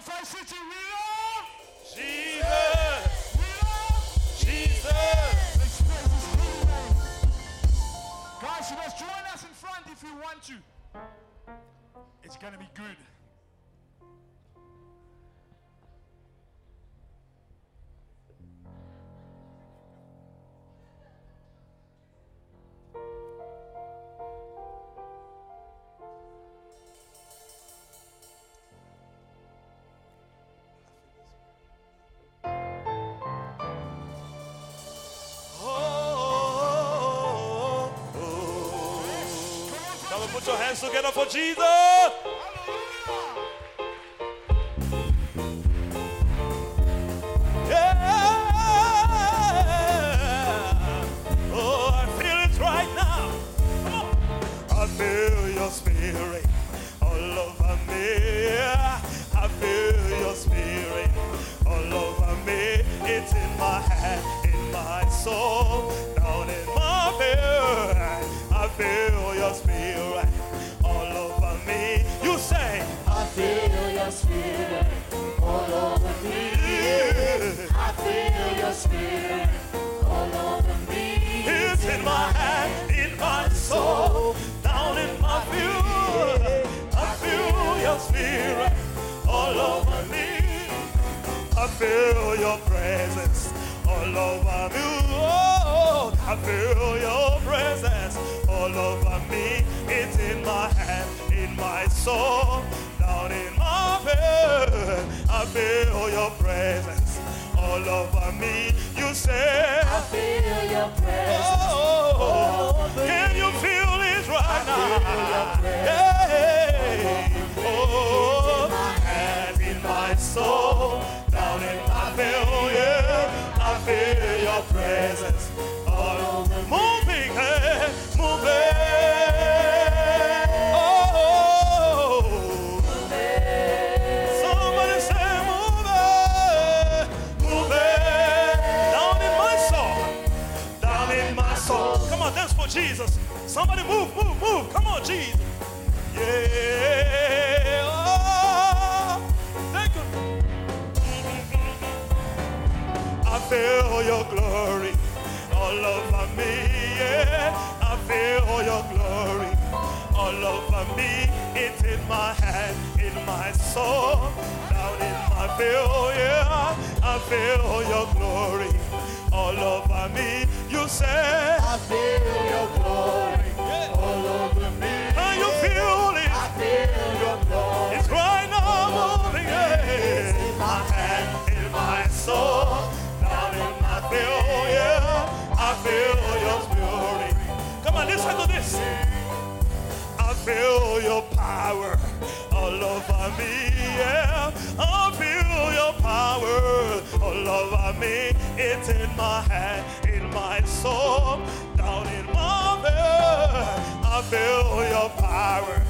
Five City, we love. Jesus. We love. Jesus. Let's praise His holy name. Guys, you must join us in front if you want to. It's gonna be good. On, put feel your glory all over me. Yeah. I feel your glory all over me. It's in my hand, in my soul, down in my feel. Yeah. I feel your glory all over me. You say, I feel your glory all over me. Can you feel it? I feel your glory. It's right now moving yeah. in my hand, in my soul, feel your glory. Come on, listen to this. I feel your power all over me, yeah. I feel your power all over me. It's in my hand, in my soul, down in my bed. I feel your power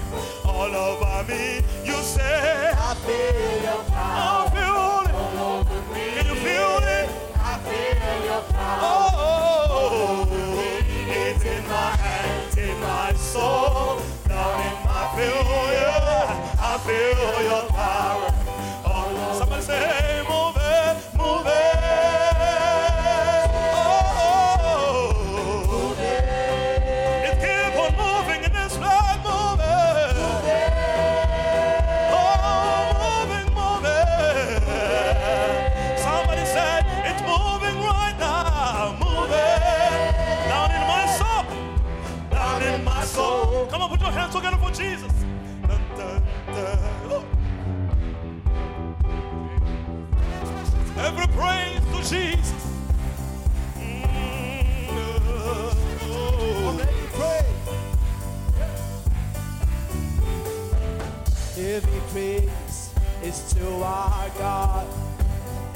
all over me. You say, I feel your power I feel it. all over me. Can you feel it? I feel your power. Oh, my hands, in my soul, down in my yeah. I feel your power. Your hands together for Jesus. Every praise to Jesus. Mm, oh. Every praise is to our God.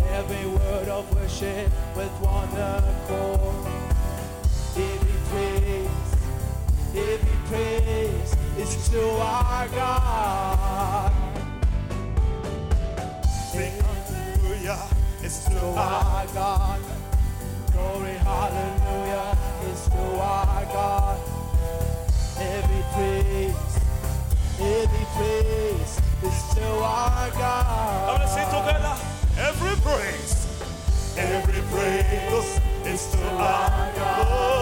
Every word of worship with one accord. Every praise, every praise is to our God. Sing hallelujah, it's to our God. Glory, hallelujah, it's to our God. Every praise, every praise is to our God. I'm gonna sing together. Every praise, every praise is to our God.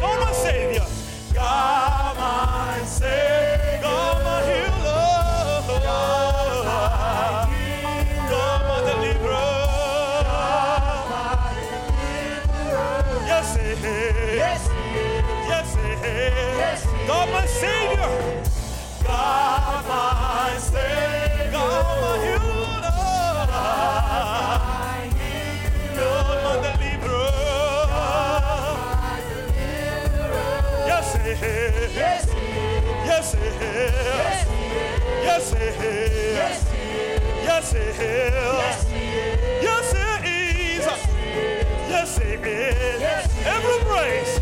God, my Savior. God, my Savior. God, my is. Yes, He is. Yes, He is. Yes, He is. Yes, He is. Every praise,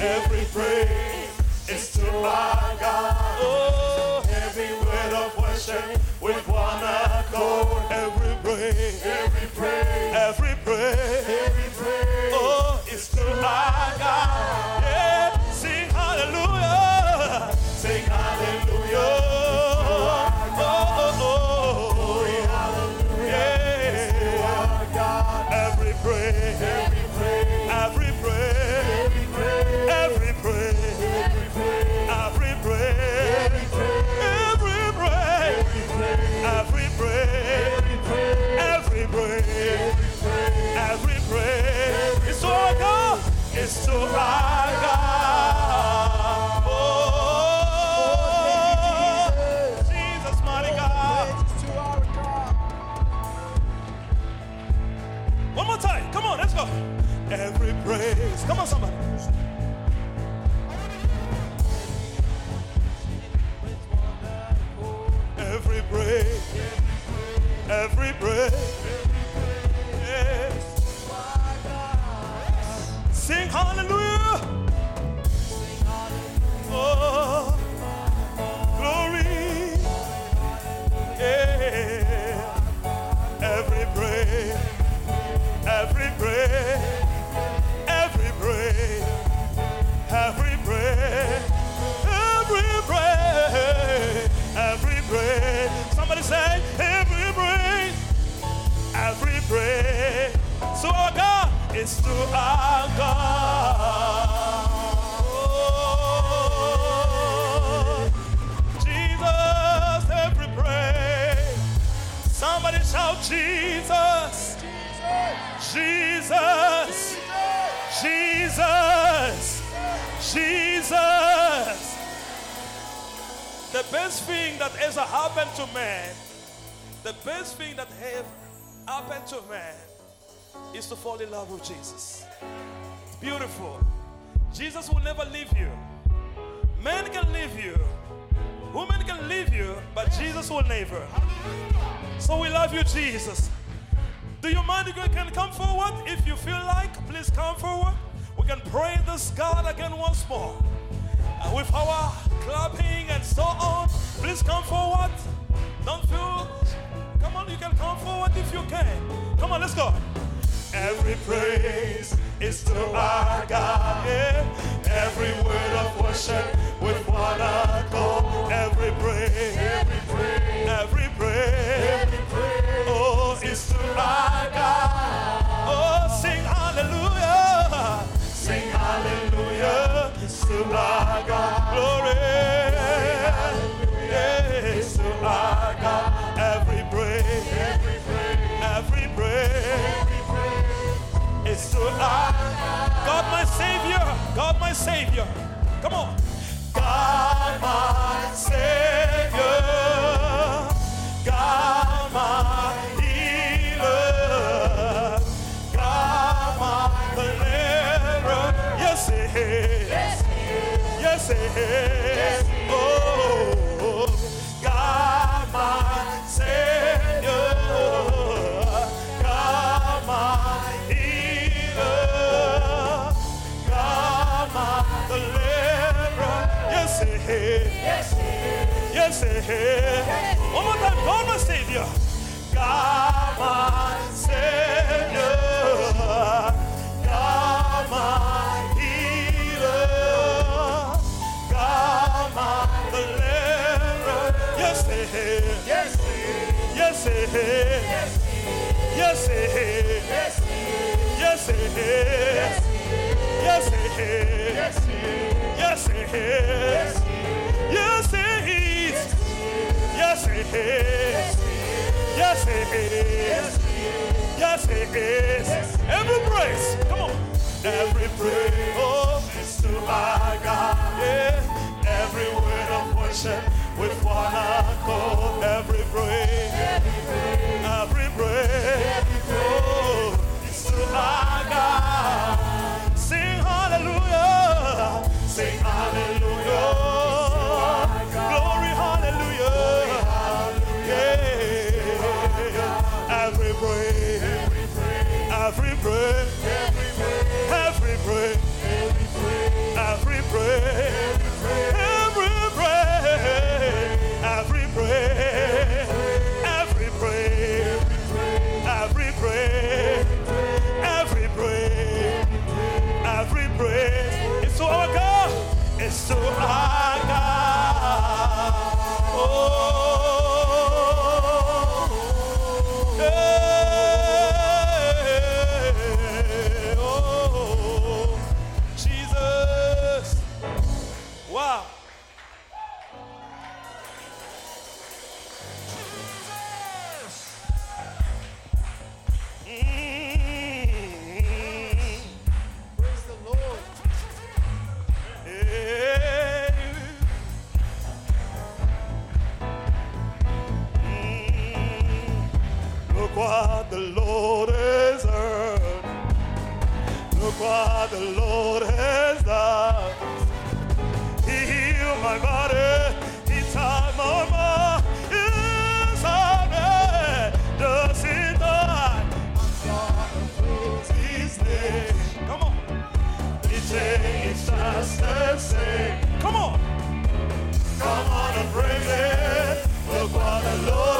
every praise is to our God. Oh, every word of worship with one accord. Every praise, every praise, every praise. Praise. Come on, somebody. Every praise. Every praise. Is to our God. Oh, Jesus, every praise. Somebody shout, Jesus. Jesus, Jesus, Jesus. The best thing that ever happened to man, the best thing that ever happened to man is to fall in love with Jesus. It's beautiful. Jesus will never leave you. Man can leave you. Woman can leave you, but Jesus will never. So we love you, Jesus. Do you mind if you can come forward? If you feel like, please come forward. We can pray this God again once more. Uh, with our clapping and so on. Please come forward. Don't feel. Come on, you can come forward if you can. Come on, let's go. Every praise is to our God. Every word of worship with one accord. Every praise, my Savior. Come on. God, my Savior. God, my healer. God, my deliverer. Yes, He. Yes, is. Oh, Yes, He is. One more time. God, my Savior. God, my Savior. God, my healer. God, my deliverer. Yes, He is. Yes, He is. Yes, He is. Yes, He is. Yes, He is. Yes, He is. Yes, He is. Yes, He is. Yes, He is. Yes, He is. Yes, He is. Every praise, come on. Every praise, oh, is to our God. Yeah. Every word of worship with one accord. Every praise, every praise, oh, is to our God. Sing hallelujah. Sing hallelujah. so I the Lord has done. He healed my body. He tied my mind. Yes, I does he not? His name. Come on. A, it's just the same. Come on. Come on and praise it. Look what the Lord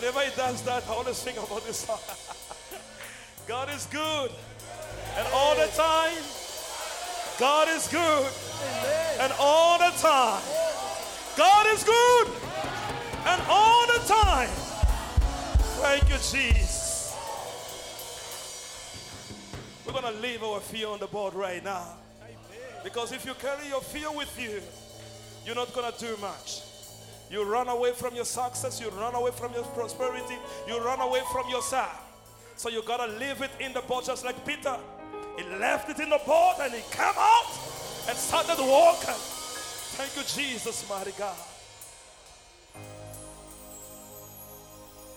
Whenever he does that, I want to sing about this song. God is good. And all the time, God is good. And all the time, God is good. And all the time. Thank you, Jesus. We're going to leave our fear on the board right now. Because if you carry your fear with you, you're not going to do much. You run away from your success, you run away from your prosperity, you run away from yourself. So you got to leave it in the boat just like Peter. He left it in the boat and he came out and started walking. Thank you, Jesus, mighty God.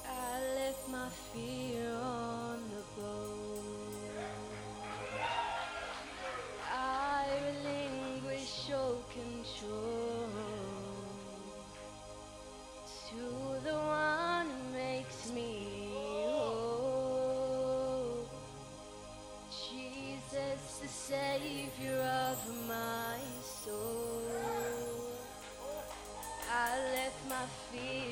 I left my fear uma.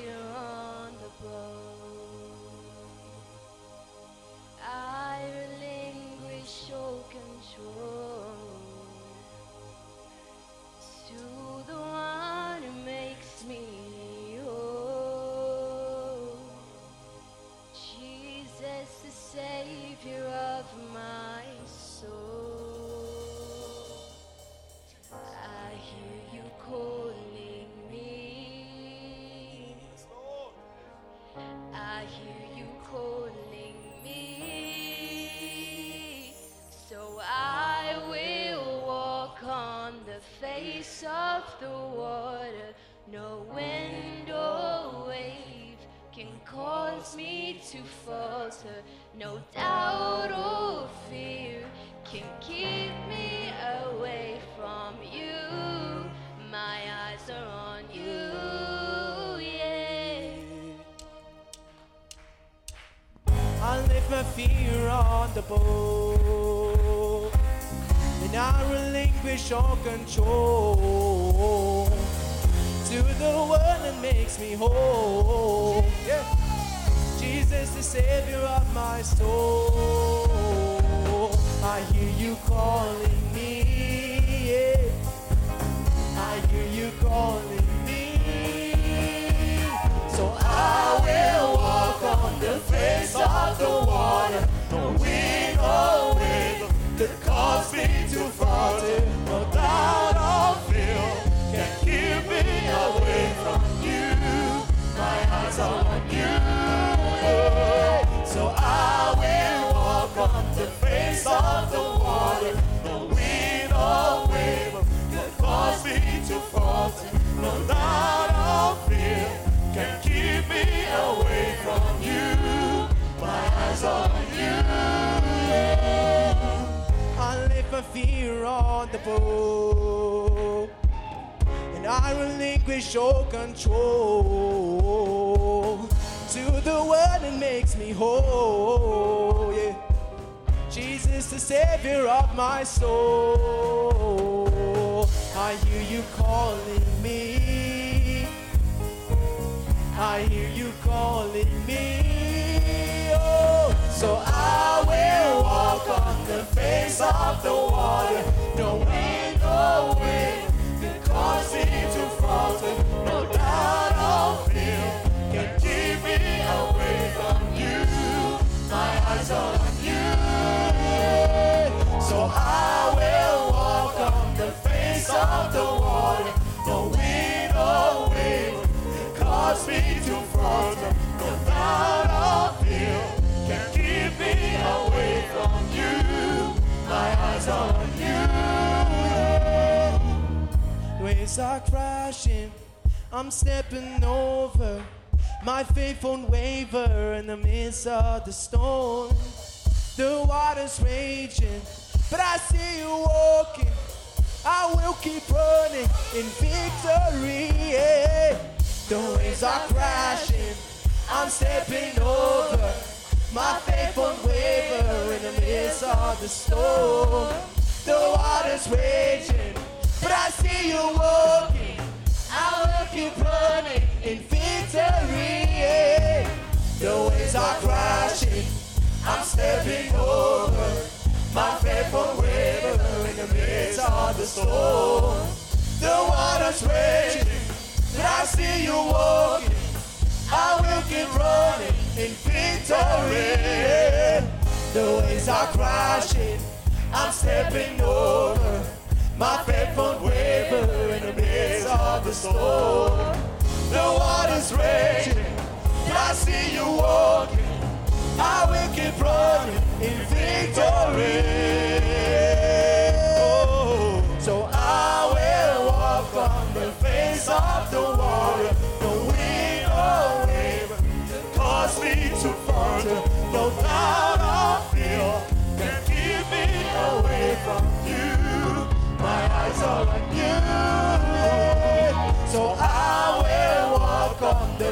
Of the water. No wind or wave can cause me to falter. No doubt or fear can keep me away from you. My eyes are on you, yeah. I left my fear on the boat And I relinquish all control To the one that makes me whole yeah. Jesus the savior of my soul I hear you calling me yeah. I hear you calling me So I will walk on the face of the water could cause me to falter No doubt or fear can keep me away from you My eyes are on you So I will walk on the face of the water No wind or wave could cause me to falter No doubt or fear can keep me away from you. My eyes are on you. I fear on the boat, and I relinquish all control to the one that makes me whole. Yeah. Jesus, the Savior of my soul. I hear you calling me. I hear you calling me. So I will walk on the face of the water. No wind, no wind can cause me to falter. No doubt or fear can keep me away from you. My eyes are on you. So I will walk on the face of the water. No wind or wave can cause me to falter. No doubt or fear away from you. My eyes are on you. Waves are crashing. I'm stepping over. My faith won't waver in the midst of the storm. The water's raging, but I see you walking. I will keep running in victory. yeah. The waves are crashing, I'm stepping over. My faith won't waver in the midst of the storm. The water's raging, but I see you walking. I will keep running in victory. The waves are crashing, I'm stepping over. My faith won't waver in the midst of the storm. The water's raging, but I see you walking. I will keep running in victory. The waves are crashing, I'm stepping over. My faith won't waver in the midst of the storm. The water's raging, I see you walking. I will keep running in victory. Oh, so I will walk on the face of the water. To falter. No doubt or can keep me away from you. My eyes are on you. So I will walk on the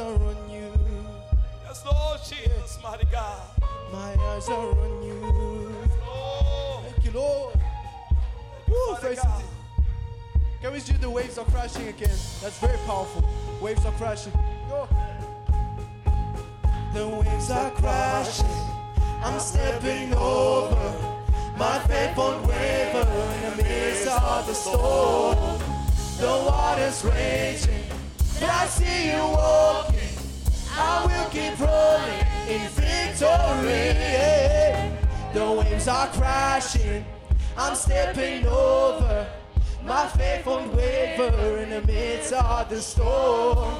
are on you. Yes, Lord Jesus, mighty God. My eyes are on you. Oh, Thank you, Lord. Woo, Father praise God. Can we do the waves are crashing again? That's very powerful. Waves are crashing. Go. The waves are crashing. I'm stepping over. My faith won't waver in the midst of the storm. The water's raging, I see you walking. I will keep running in victory. The waves are crashing. I'm stepping over. My faith won't waver in the midst of the storm.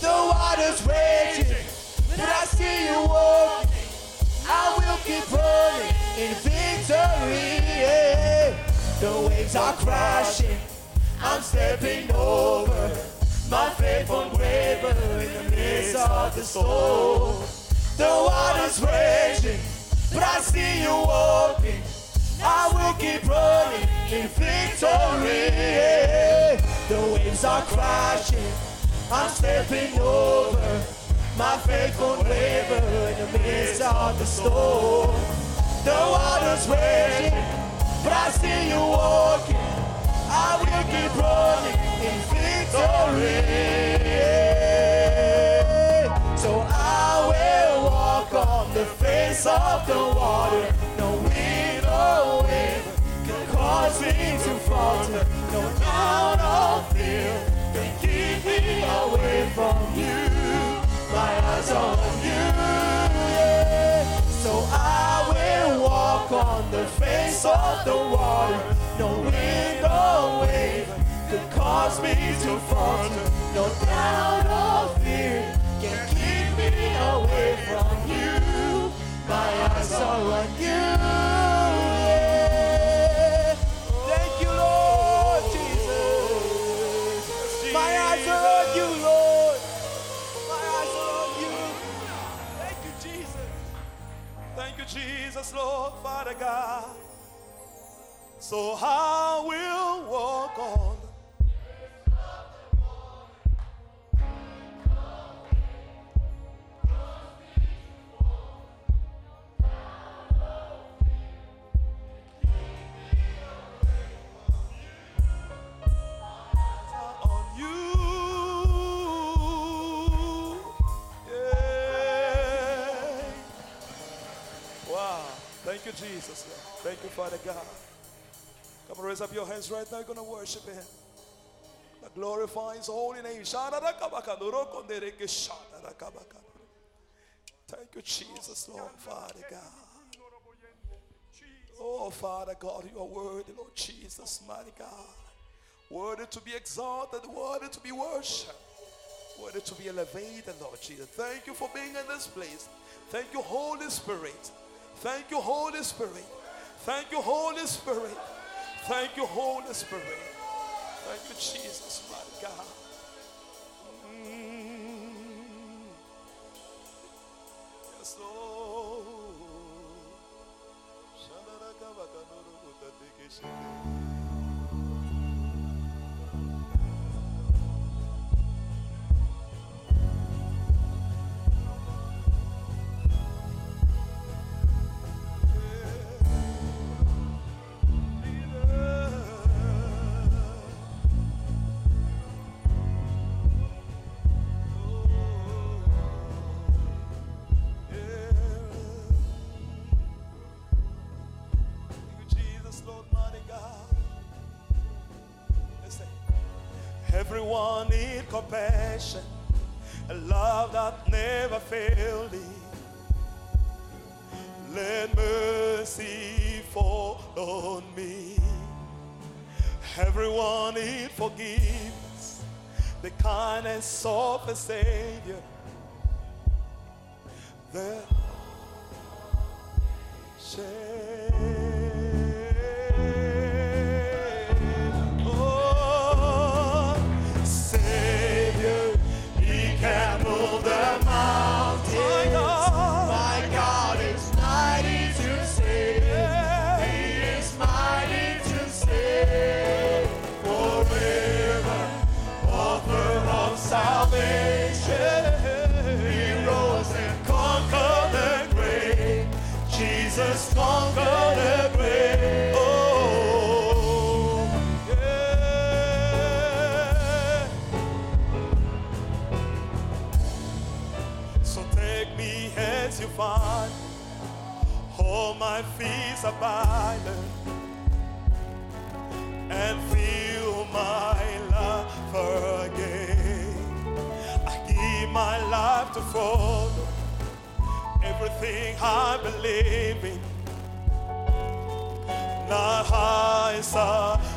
The water's raging, but I see you walking. I will keep running in victory. The waves are crashing. I'm stepping over. My faith won't waver in the midst of the storm. The water's raging, but I see you walking. I will keep running in victory. The waves are crashing. I'm stepping over. My faith won't waver in the midst of the storm. The water's raging, but I see you walking. I will keep running in victory. So I will walk on the face of the water. No wind or wave can cause me to falter. No doubt or fear can keep me away from you. My eyes on you. yeah. So I on the face of the water. No wind or wave could cause me to falter. No doubt or fear can keep me away from you. My eyes are on you. You, Jesus, Lord, Father God. So I will walk on. On Thank you, Jesus. Thank you, Father God. Come raise up your hands right now. You're going to worship Him. That glorify His holy name. Thank you, Jesus, Lord, Father God. Oh, Father God, you are worthy, Lord Jesus, mighty God. Worthy to be exalted, worthy to be worshipped, worthy to be elevated, Lord Jesus. Thank you for being in this place. Thank you, Holy Spirit. Thank you, Holy Spirit. Thank you, Holy Spirit. Thank you, Holy Spirit. Thank you, Jesus, my God. Compassion, a love that never failed thee. Let mercy fall on me. Everyone need forgiveness, the kindness of a Savior. The shame. Fears are and feel my love again. I give my life to follow everything I believe in. I surrender.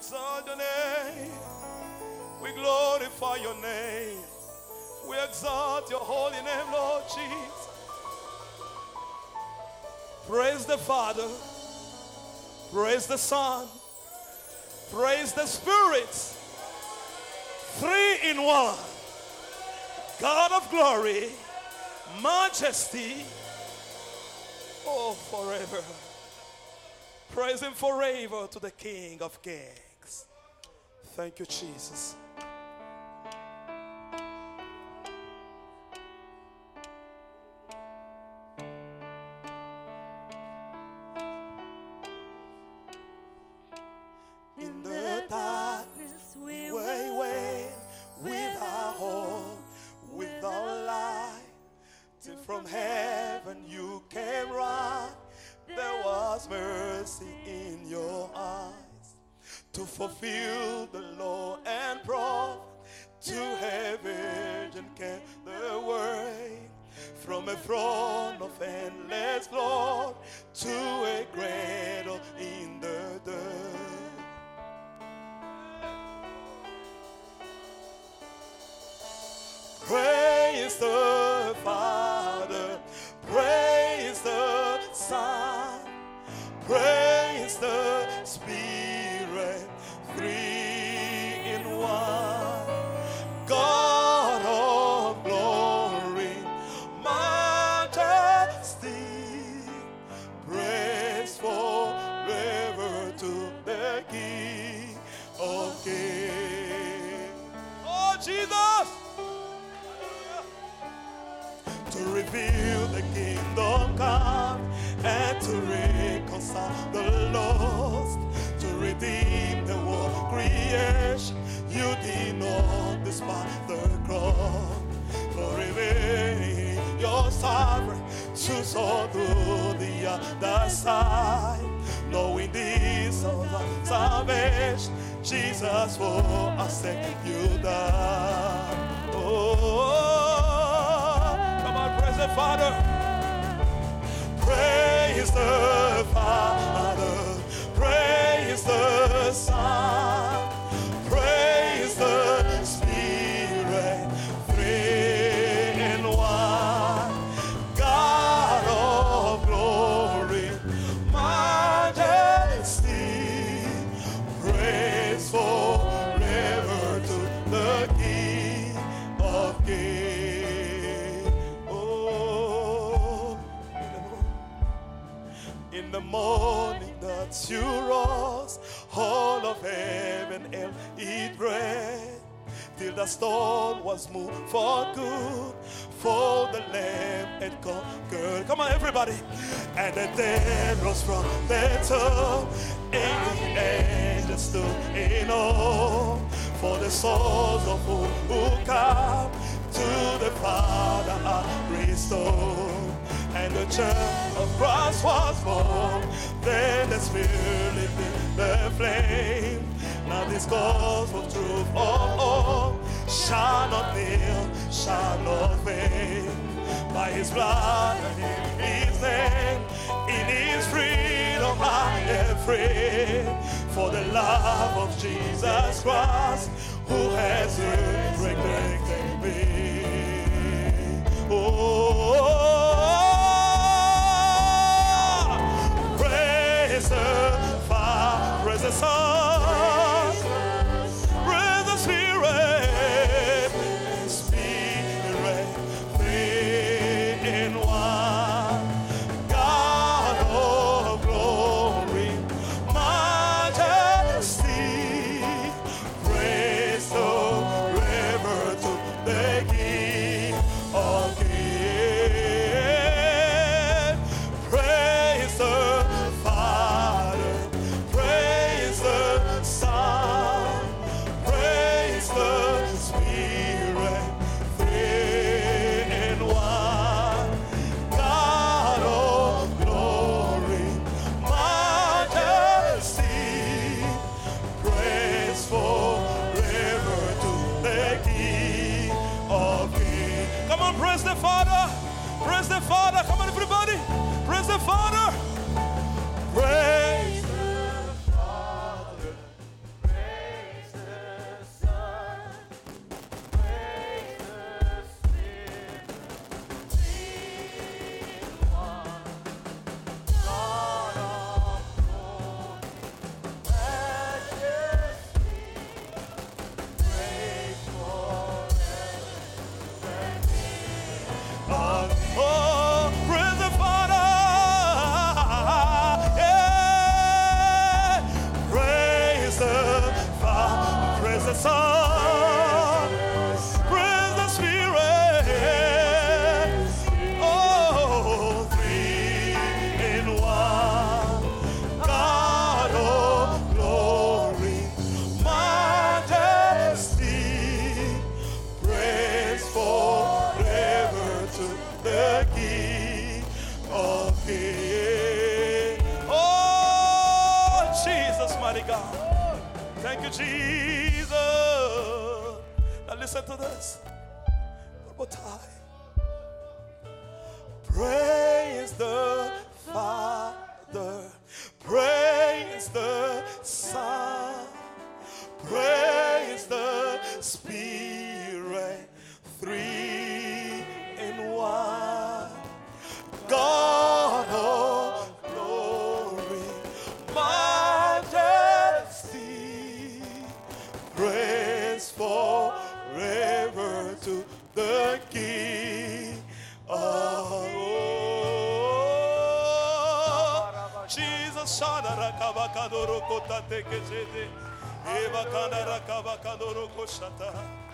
exalt your name. We glorify your name. We exalt your holy name, Lord Jesus. Praise the Father. Praise the Son. Praise the Spirit. Three in one. God of glory, majesty, oh, forever. Praise Him forever to the King of Kings. Thank you, Jesus. and the dead rose from their tomb. And the angels stood in awe for the souls of who, who come to the Father are restored. And the church of Christ was born. Then the Spirit lit the flame. Now this gospel truth of all shall not fail, shall not fail. By His blood and His I am free for the love of Jesus Christ who has resurrected me. Oh.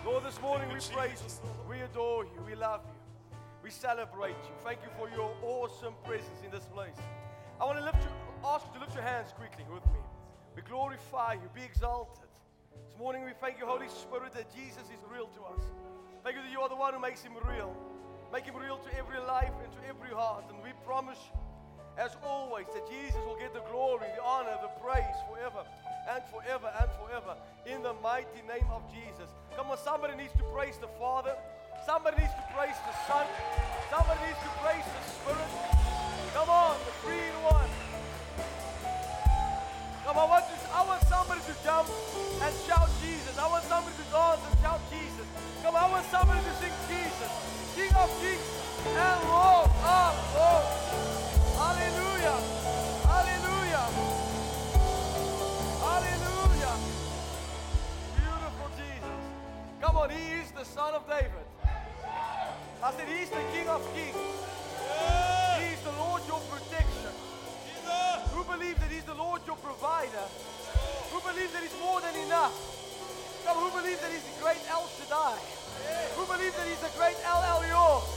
Lord, this morning we praise you. We adore you. We love you. We celebrate you. Thank you for your awesome presence in this place. I want to lift you, ask you to lift your hands quickly with me. We glorify you. Be exalted. This morning we thank you, Holy Spirit, that Jesus is real to us. Thank you that you are the one who makes him real. Make him real to every life and to every heart. And we promise you, as always, that Jesus will get the glory, the honor, the praise forever and forever and forever in the mighty name of Jesus. Come on, somebody needs to praise the Father. Somebody needs to praise the Son. Somebody needs to praise the Spirit. Come on, the three in one. Come on, I want, to, I want somebody to jump and shout Jesus. I want somebody to dance and shout Jesus. Come on, I want somebody to sing Jesus. King of kings and Lord of lords. Hallelujah. Hallelujah. Hallelujah. Beautiful Jesus. Come on, he is the son of David. I said, he's the king of kings. He is the Lord your protection. Who believes that he's the Lord your provider? Who believes that he's more than enough? Come, who believes that he's the great El Shaddai? Who believes that he's the great El Elyon?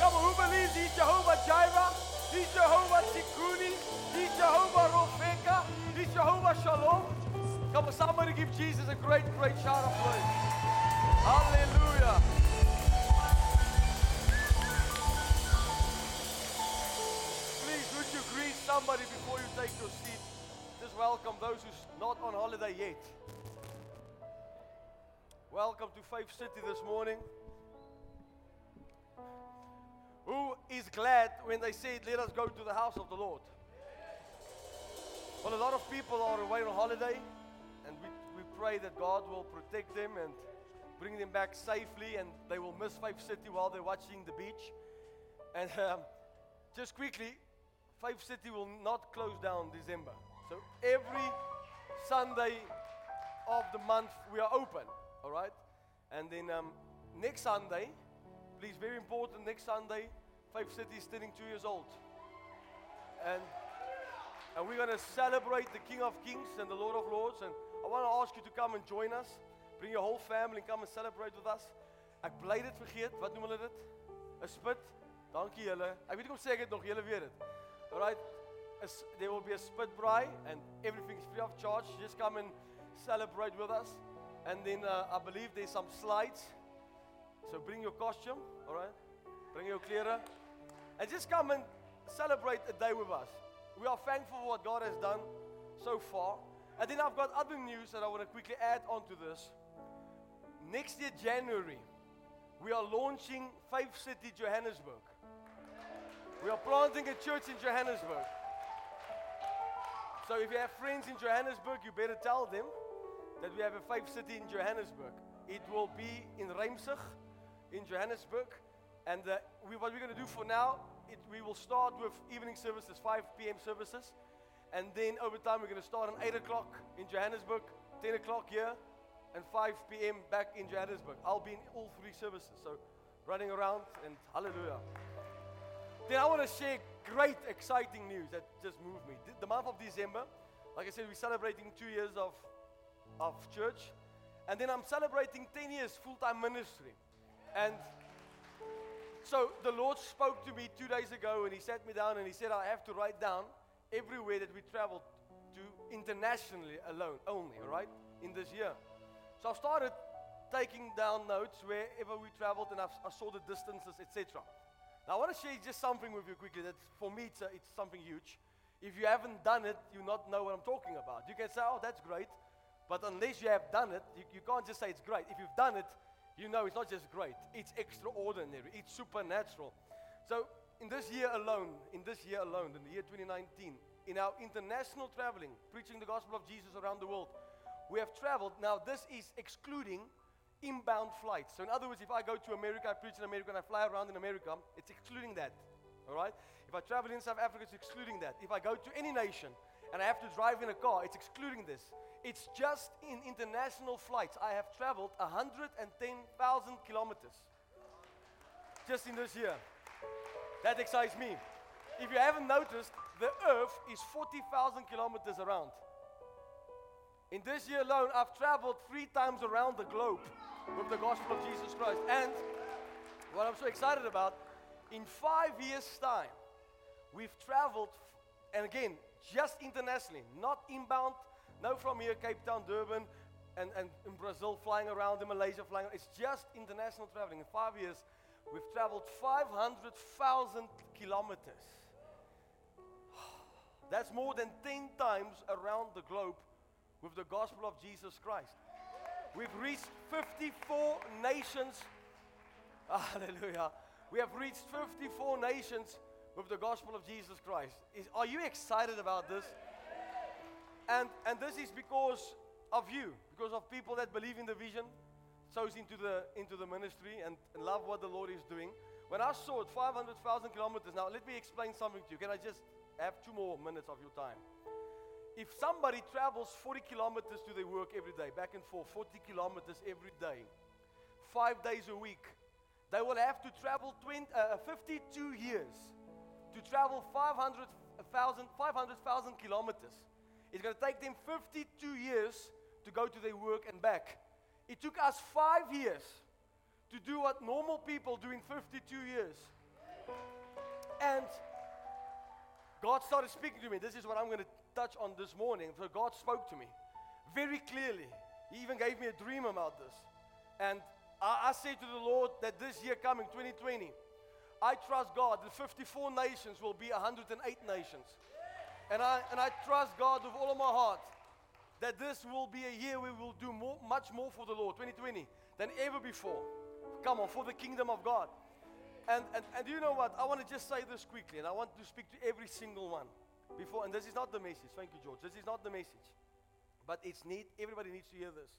Come on, who believes he's Jehovah Jireh? He's Jehovah Tikkuni. He's Jehovah Rofeka. He's Jehovah Shalom. Come on, somebody give Jesus a great, great shout of praise. Hallelujah. Please, would you greet somebody before you take your seat? Just welcome those who's not on holiday yet. Welcome to Faith City this morning. Who is glad when they said, Let us go to the house of the Lord? Well, a lot of people are away on holiday, and we, we pray that God will protect them and bring them back safely, and they will miss Faith City while they're watching the beach. And um, just quickly, Faith City will not close down December. So every Sunday of the month we are open, all right? And then um, next Sunday, please, very important, next Sunday, Faith City is turning two years old. And, and we're going to celebrate the King of Kings and the Lord of Lords. And I want to ask you to come and join us. Bring your whole family and come and celebrate with us. Ek bly dit vergeet. Wat noem hulle dit? 'n Spit. Dankie julle. Ek weet nie hoe sê ek dit nog. Julle weet dit. Alright. Is, there will be a spit braai and everything is free of charge. Just come and celebrate with us. And then uh, I believe there's some slides. So bring your costume, all right? Bring your klere. And just come and celebrate a day with us. We are thankful for what God has done so far. And then I've got other news that I want to quickly add on to this. Next year, January, we are launching Faith City Johannesburg. We are planting a church in Johannesburg. So if you have friends in Johannesburg, you better tell them that we have a Faith City in Johannesburg. It will be in Reimsig in Johannesburg. And uh, we, what we're going to do for now, it, we will start with evening services, 5 p.m. services. And then over time, we're going to start on 8 o'clock in Johannesburg, 10 o'clock here, and 5 p.m. back in Johannesburg. I'll be in all three services. So running around and hallelujah. Then I want to share great, exciting news that just moved me. The- The month of December, like I said, we're celebrating two years of, of church. And then I'm celebrating 10 years full time ministry. And so the Lord spoke to me two days ago and He sat me down and He said, I have to write down everywhere that we traveled to internationally alone, only, all right, in this year. So I started taking down notes wherever we traveled and I've, I saw the distances, etc. Now I want to share just something with you quickly that for me it's, a, it's something huge. If you haven't done it, you not know what I'm talking about. You can say, oh, that's great. But unless you have done it, you, you can't just say it's great. If you've done it, you know it's not just great, it's extraordinary, it's supernatural. So, in this year alone, in this year alone, in the year 2019, in our international traveling, preaching the gospel of Jesus around the world, we have traveled. Now, this is excluding inbound flights. So, in other words, if I go to America, I preach in America, and I fly around in America, it's excluding that. All right? If I travel in South Africa, it's excluding that. If I go to any nation and I have to drive in a car, it's excluding this. It's just in international flights. I have traveled 110,000 kilometers just in this year. That excites me. If you haven't noticed, the earth is 40,000 kilometers around. In this year alone, I've traveled three times around the globe with the gospel of Jesus Christ. And what I'm so excited about, in five years' time, we've traveled, and again, just internationally, not inbound, no from here, Cape Town, Durban, and, and in Brazil, flying around, in Malaysia, flying around. It's just international traveling. In five years, we've traveled 500,000 kilometers. That's more than 10 times around the globe with the gospel of Jesus Christ. We've reached 54 nations. Hallelujah. We have reached 54 nations with the gospel of Jesus Christ. Is, are you excited about this? And, and this is because of you, because of people that believe in the vision, sows into the, into the ministry and, and love what the Lord is doing. When I saw it, 500,000 kilometers. Now, let me explain something to you. Can I just have two more minutes of your time? If somebody travels 40 kilometers to their work every day, back and forth, 40 kilometers every day, five days a week, they will have to travel 20, uh, 52 years to travel 500,000 500, kilometers. It's going to take them 52 years to go to their work and back. It took us five years to do what normal people do in 52 years. And God started speaking to me. This is what I'm going to touch on this morning. So God spoke to me very clearly. He even gave me a dream about this. And I, I say to the Lord that this year coming, 2020, I trust God that 54 nations will be 108 nations. And I, and I trust God with all of my heart that this will be a year we will do more, much more for the Lord, 2020, than ever before. Come on, for the kingdom of God. And, and, and you know what? I want to just say this quickly, and I want to speak to every single one before. And this is not the message. Thank you, George. This is not the message. But it's need, everybody needs to hear this.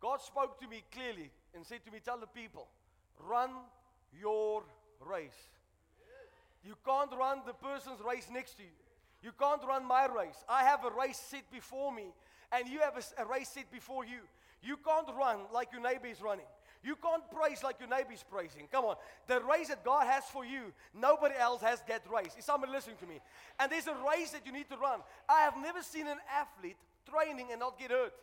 God spoke to me clearly and said to me, Tell the people, run your race. You can't run the person's race next to you. You can't run my race. I have a race set before me, and you have a, a race set before you. You can't run like your neighbor is running. You can't praise like your neighbor is praising. Come on. The race that God has for you, nobody else has that race. Is somebody listening to me? And there's a race that you need to run. I have never seen an athlete training and not get hurt.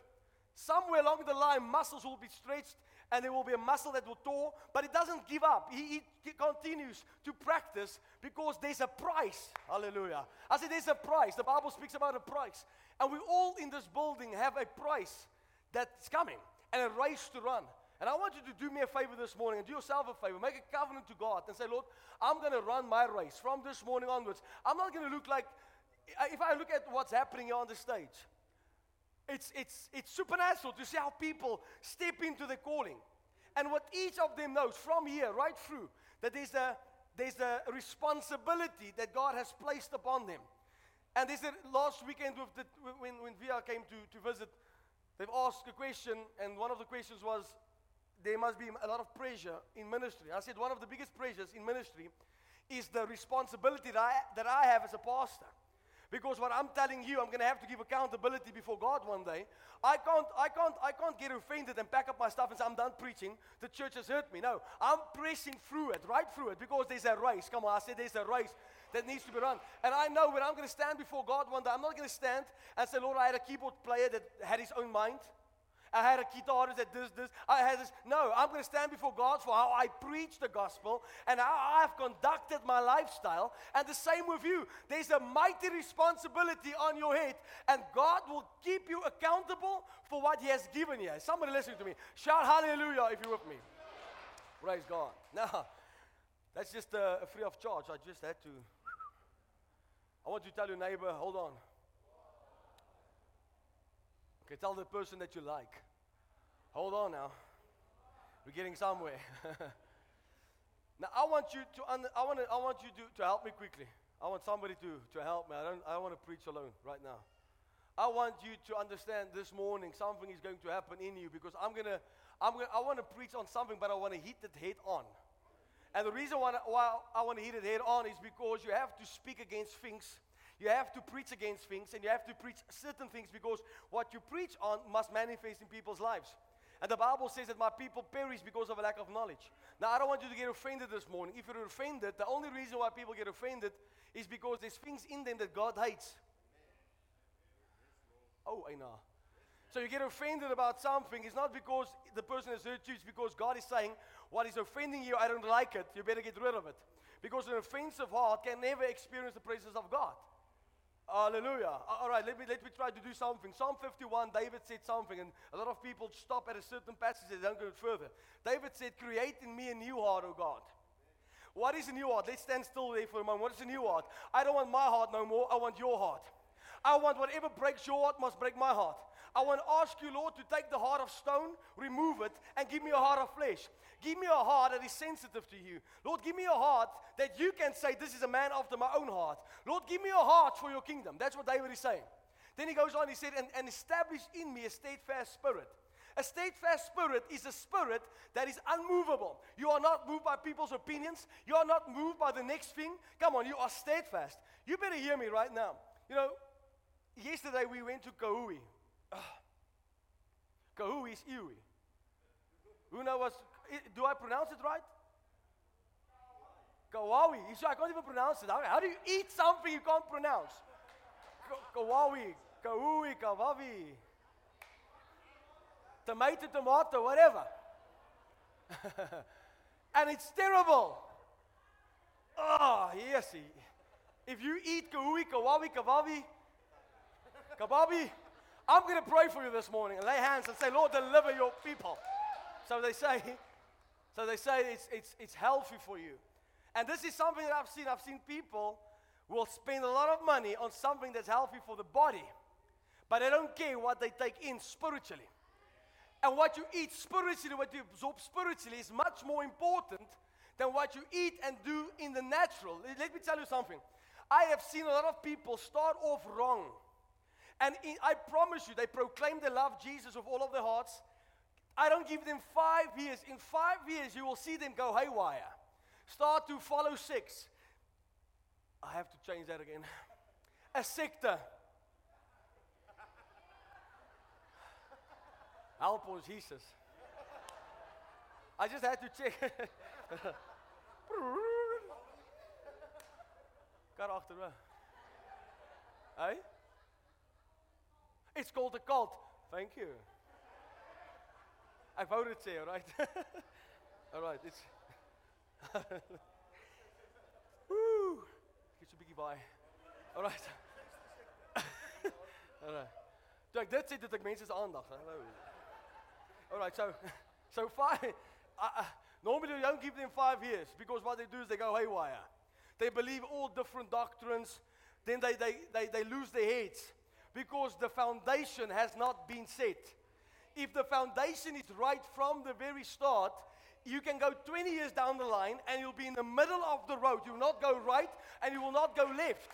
Somewhere along the line, muscles will be stretched and there will be a muscle that will tore, but he doesn't give up. He, he, continues to practice because there's a price. Hallelujah. I said there's a price. The Bible speaks about a price. And we all in this building have a price that's coming and a race to run. And I want you to do me a favor this morning and do yourself a favor. Make a covenant to God and say, Lord, I'm going to run my race from this morning onwards. I'm not going to look like, if I look at what's happening here on the stage, it's, it's, it's supernatural to see how people step into the calling. And what each of them knows from here right through, that there's a, there's a responsibility that God has placed upon them. And a last weekend with the, when, when VR came to, to visit, they've asked a question, and one of the questions was, there must be a lot of pressure in ministry. I said, one of the biggest pressures in ministry is the responsibility that I, that I have as a pastor. Because what I'm telling you, I'm going to have to give accountability before God one day. I can't, I can't, I can't get offended and pack up my stuff and say, I'm done preaching. The church has hurt me. No, I'm pressing through it, right through it, because there's a race. Come on, I said there's a race that needs to be run. And I know when I'm going to stand before God one day, I'm not going to stand and say, Lord, I had a keyboard player that had his own mind. I had a guitarist that does this. I had this. No, I'm going to stand before God for how I preach the gospel and how I've conducted my lifestyle. And the same with you. There's a mighty responsibility on your head, and God will keep you accountable for what He has given you. Somebody listening to me. Shout hallelujah if you're with me. Praise God. Now, that's just uh, free of charge. I just had to. I want you to tell your neighbor, hold on. Okay, tell the person that you like. Hold on now. We're getting somewhere. now I want you to under, I want I want you to, to help me quickly. I want somebody to, to help me. I don't I don't want to preach alone right now. I want you to understand this morning something is going to happen in you because I'm gonna I'm gonna I want to preach on something, but I want to hit it head on. And the reason why, why I want to hit it head on is because you have to speak against things you have to preach against things and you have to preach certain things because what you preach on must manifest in people's lives. And the Bible says that my people perish because of a lack of knowledge. Now, I don't want you to get offended this morning. If you're offended, the only reason why people get offended is because there's things in them that God hates. Oh, I know. So you get offended about something, it's not because the person has hurt you, it's because God is saying, What is offending you, I don't like it, you better get rid of it. Because an offensive heart can never experience the presence of God. Hallelujah. All right, let me, let me try to do something. Psalm 51, David said something, and a lot of people stop at a certain passage, they don't go further. David said, Create in me a new heart, O God. What is a new heart? Let's stand still there for a moment. What is a new heart? I don't want my heart no more, I want your heart. I want whatever breaks your heart must break my heart. I want to ask you, Lord, to take the heart of stone, remove it, and give me a heart of flesh. Give me a heart that is sensitive to you. Lord, give me a heart that you can say, This is a man after my own heart. Lord, give me a heart for your kingdom. That's what David is saying. Then he goes on, he said, And, and establish in me a steadfast spirit. A steadfast spirit is a spirit that is unmovable. You are not moved by people's opinions. You are not moved by the next thing. Come on, you are steadfast. You better hear me right now. You know, yesterday we went to Kauai. Kauai is Iwi. Who knows? Do I pronounce it right? Kauai. I can't even pronounce it. How, do you eat something you can't pronounce? Kauai, Kauai, Kawavi. Tomato, tomato, whatever. and it's terrible. Oh, yes. If you eat Kauai, Kawavi, Kawavi, Kababi, I'm going to pray for you this morning and lay hands and say, Lord, deliver your people. So they say, so they say it's, it's, it's healthy for you. And this is something that I've seen. I've seen people will spend a lot of money on something that's healthy for the body, but they don't care what they take in spiritually. And what you eat spiritually, what you absorb spiritually, is much more important than what you eat and do in the natural. Let me tell you something. I have seen a lot of people start off wrong. And in, I promise you, they proclaim they love Jesus with all of their hearts. I don't give them five years. In five years, you will see them go haywire. Start to follow six. I have to change that again. A sector. Help ons Jesus. I just had to check. Kar agter. Hey? It's called a cult. Thank you. I voted say, all right? all right, it's. Woo! Get your biggie by. All right. all right. Toe ek dit sê dit ek mense se aandag, hallo. All right, so so five uh, uh, normally you don't give them 5 years because what they do is they go haywire. They believe all different doctrines, then they they they, they lose their heads because the foundation has not been set. If the foundation is right from the very start, you can go 20 years down the line and you'll be in the middle of the road. You will not go right and you will not go left.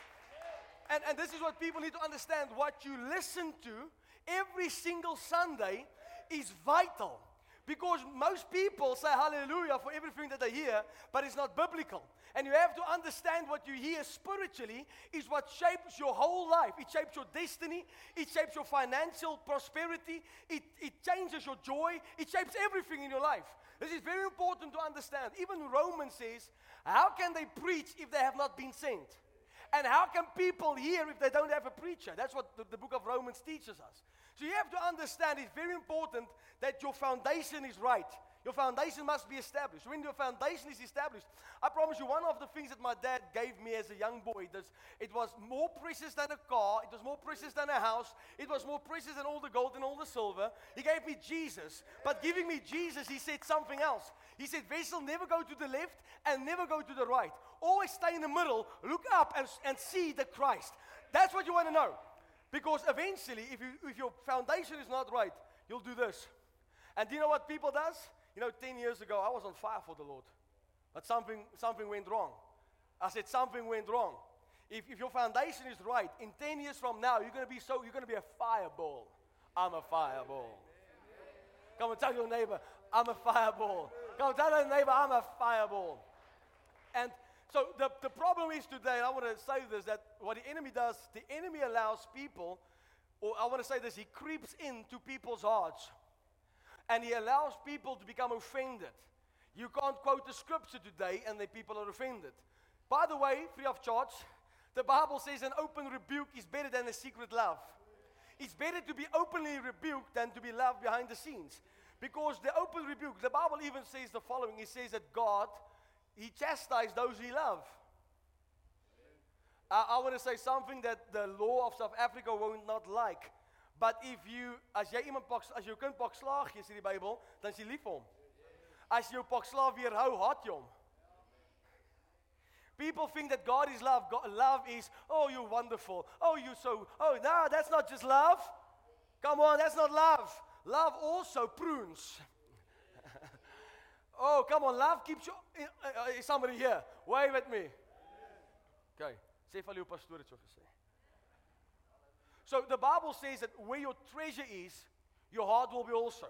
And, and this is what people need to understand. What you listen to every single Sunday is vital. Because most people say hallelujah for everything that they hear, but it's not biblical. And you have to understand what you hear spiritually is what shapes your whole life. It shapes your destiny, it shapes your financial prosperity, it, it changes your joy, it shapes everything in your life. This is very important to understand. Even Romans says, How can they preach if they have not been sent? And how can people hear if they don't have a preacher? That's what the, the book of Romans teaches us. So you have to understand it's very important that your foundation is right. Your foundation must be established. When your foundation is established, I promise you, one of the things that my dad gave me as a young boy, it was more precious than a car, it was more precious than a house, it was more precious than all the gold and all the silver. He gave me Jesus. But giving me Jesus, he said something else. He said, Wessel, never go to the left and never go to the right. Always stay in the middle, look up and, and see the Christ. That's what you want to know. Because eventually, if, you, if your foundation is not right, you'll do this. And do you know what people does? You know, 10 years ago, I was on fire for the Lord. But something, something went wrong. I said, something went wrong. If, if your foundation is right, in 10 years from now, you're going to be so, you're going to be a fireball. I'm a fireball. Come and tell your neighbor, I'm a fireball. Come and tell your neighbor, I'm a fireball. And so the, the problem is today, I want to say this, that what the enemy does, the enemy allows people, or I want to say this, he creeps into people's hearts and he allows people to become offended. You can't quote the scripture today and the people are offended. By the way, free of charge, the Bible says an open rebuke is better than a secret love. It's better to be openly rebuked than to be loved behind the scenes. Because the open rebuke, the Bible even says the following it says that God, He chastises those He loves. I, I want to say something that the law of South Africa won't not like. But if you, as jy iemand pak, as jou kind pak slaag gee, sê die Bybel, dan is jy lief vir hom. As jy jou pak slaag weerhou, haat jy hom. People think that God is love. God, love is, oh, you're wonderful. Oh, you're so, oh, no, that's not just love. Come on, that's not love. Love also prunes. Oh, come on, love keeps you. Uh, uh, is somebody here? Wave at me. Okay. Sê vir jou pastoor het so gesê. So the Bible says that where your treasure is, your heart will be also.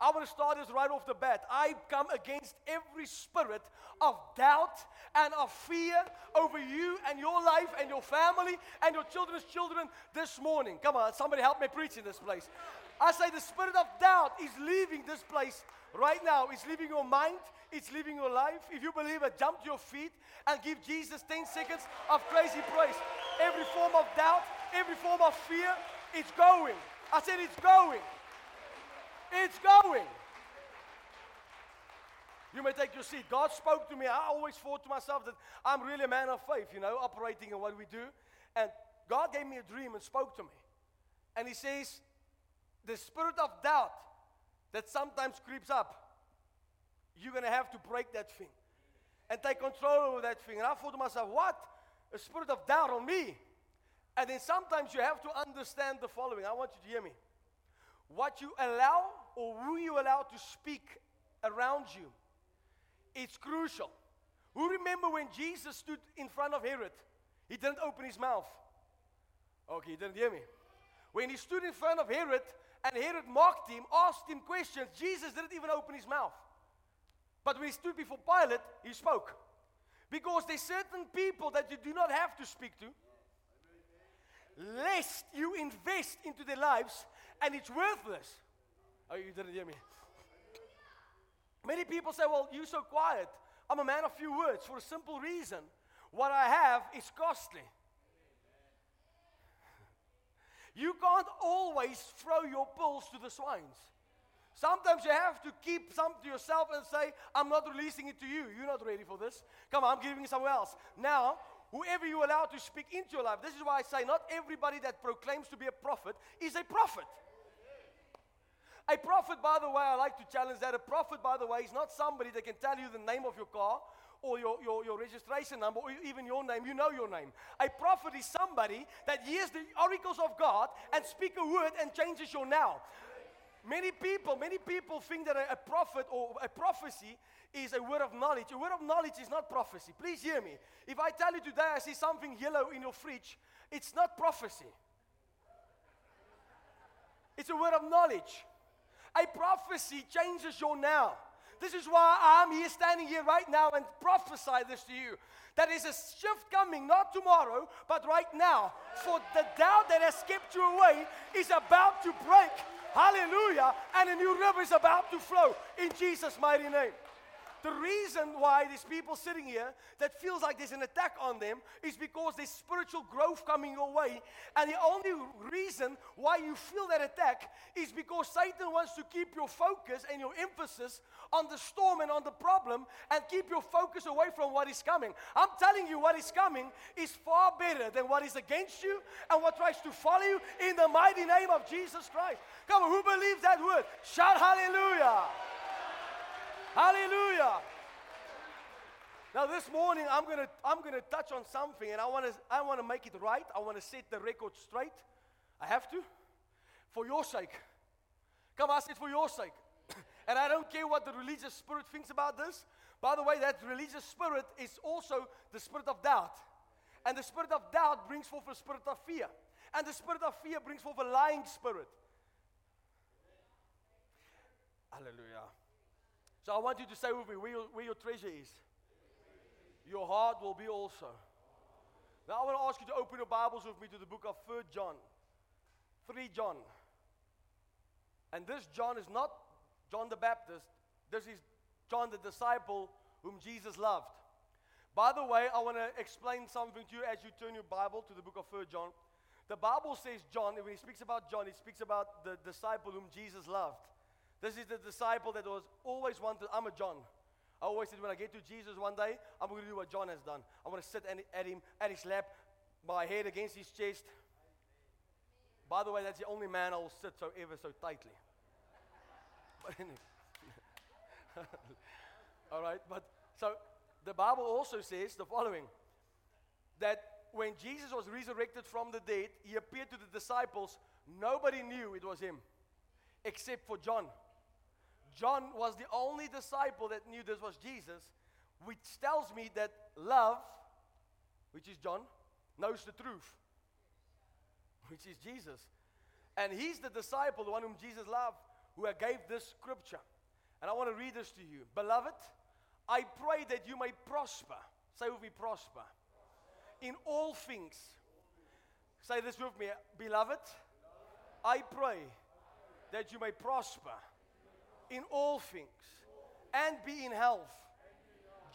I want to start this right off the bat. I come against every spirit of doubt and of fear over you and your life and your family and your children's children this morning. Come on, somebody help me preach in this place. I say the spirit of doubt is leaving this place right now. It's leaving your mind, it's leaving your life. If you believe it, jump to your feet and give Jesus 10 seconds of crazy praise. Every form of doubt, every form of fear, it's going. I said it's going. It's going. You may take your seat. God spoke to me. I always thought to myself that I'm really a man of faith, you know, operating in what we do. And God gave me a dream and spoke to me. And He says, the spirit of doubt that sometimes creeps up, you're going to have to break that thing and take control over that thing. And I thought to myself, what? A spirit of doubt on me. And then sometimes you have to understand the following. I want you to hear me. What you allow or who you allow to speak around you, it's crucial. Who remember when Jesus stood in front of Herod? He didn't open his mouth. Okay, he didn't hear me. When he stood in front of Herod and Herod mocked him, asked him questions, Jesus didn't even open his mouth. But when he stood before Pilate, he spoke. Because there's certain people that you do not have to speak to, lest you invest into their lives and it's worthless. Oh, you didn't hear me. Many people say, Well, you're so quiet. I'm a man of few words for a simple reason. What I have is costly. You can't always throw your pearls to the swines. Sometimes you have to keep some to yourself and say, I'm not releasing it to you. You're not ready for this. Come on, I'm giving it somewhere else. Now, whoever you allow to speak into your life, this is why I say not everybody that proclaims to be a prophet is a prophet. A prophet, by the way, I like to challenge that. A prophet, by the way, is not somebody that can tell you the name of your car or your, your, your registration number or even your name. You know your name. A prophet is somebody that hears the oracles of God and speak a word and changes your now. Many people, many people think that a, a prophet or a prophecy is a word of knowledge. A word of knowledge is not prophecy. Please hear me. If I tell you today I see something yellow in your fridge, it's not prophecy. It's a word of knowledge. A prophecy changes your now. This is why I'm here standing here right now and prophesy this to you. That is a shift coming, not tomorrow, but right now. For the doubt that has kept you away is about to break. Hallelujah. And a new river is about to flow in Jesus' mighty name. The reason why there's people sitting here that feels like there's an attack on them is because there's spiritual growth coming your way. And the only reason why you feel that attack is because Satan wants to keep your focus and your emphasis on the storm and on the problem and keep your focus away from what is coming. I'm telling you, what is coming is far better than what is against you and what tries to follow you in the mighty name of Jesus Christ. Come on, who believes that word? Shout hallelujah! Hallelujah! Now this morning I'm gonna I'm gonna touch on something and I wanna I wanna make it right. I wanna set the record straight. I have to. For your sake. Come I said for your sake. and I don't care what the religious spirit thinks about this. By the way, that religious spirit is also the spirit of doubt. And the spirit of doubt brings forth a spirit of fear. And the spirit of fear brings forth a lying spirit. Hallelujah. So I want you to say with me where your, where your treasure is. Your heart will be also. Now I want to ask you to open your Bibles with me to the book of 3 John. 3 John. And this John is not John the Baptist. This is John the disciple whom Jesus loved. By the way, I want to explain something to you as you turn your Bible to the book of 3 John. The Bible says John, when he speaks about John, he speaks about the disciple whom Jesus loved. This is the disciple that was always wanted. I'm a John. I always said when I get to Jesus one day, I'm going to do what John has done. I'm going to sit at him, at his lap, my head against his chest. By the way, that's the only man I will sit so ever so tightly. But anyway. All right, but so the Bible also says the following that when Jesus was resurrected from the dead, he appeared to the disciples. Nobody knew it was him except for John. John was the only disciple that knew this was Jesus, which tells me that love, which is John, knows the truth, which is Jesus. And he's the disciple, the one whom Jesus loved, who gave this scripture. And I want to read this to you. Beloved, I pray that you may prosper. Say with me, prosper. In all things. Say this with me. Beloved, I pray that you may prosper in all things and be in health,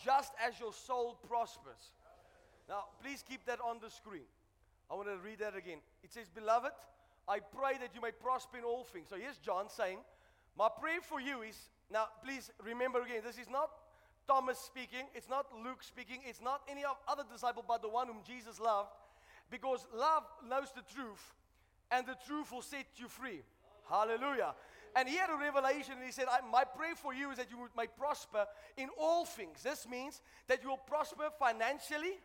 just as your soul prospers. Now, please keep that on the screen. I want to read that again. It says, Beloved, I pray that you may prosper in all things. So here's John saying, My prayer for you is, now please remember again, this is not Thomas speaking, it's not Luke speaking, it's not any other disciple but the one whom Jesus loved, because love knows the truth, and the truth will set you free. Hallelujah. And he had a revelation and he said, My prayer for you is that you may prosper in all things. This means that you will prosper financially,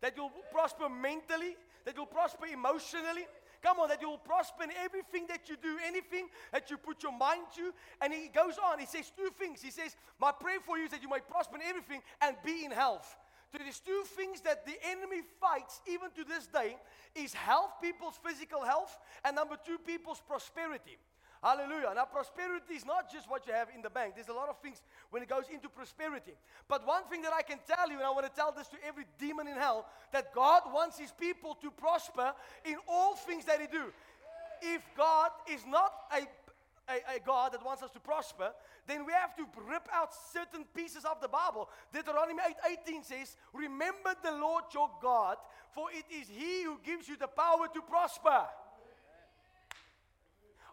that you'll prosper mentally, that you'll prosper emotionally. Come on, that you will prosper in everything that you do, anything that you put your mind to. And he goes on, he says two things. He says, My prayer for you is that you may prosper in everything and be in health. So there's two things that the enemy fights even to this day is health, people's physical health, and number two, people's prosperity. Hallelujah. Now, prosperity is not just what you have in the bank. There's a lot of things when it goes into prosperity. But one thing that I can tell you, and I want to tell this to every demon in hell, that God wants his people to prosper in all things that they do. If God is not a, a, a God that wants us to prosper, then we have to rip out certain pieces of the Bible. Deuteronomy 8 18 says, Remember the Lord your God, for it is he who gives you the power to prosper.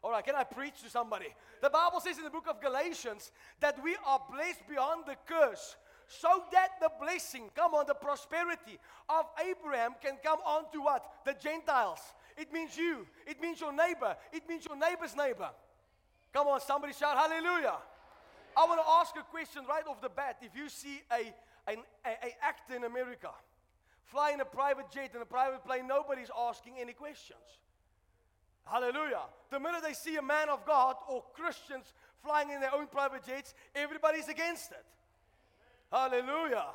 All right, can I preach to somebody? The Bible says in the book of Galatians that we are blessed beyond the curse so that the blessing, come on, the prosperity of Abraham can come on to what? The Gentiles. It means you, it means your neighbor, it means your neighbor's neighbor. Come on, somebody shout hallelujah. I want to ask a question right off the bat. If you see a, an a, a actor in America flying a private jet in a private plane, nobody's asking any questions. Hallelujah. The minute they see a man of God or Christians flying in their own private jets, everybody's against it. Hallelujah.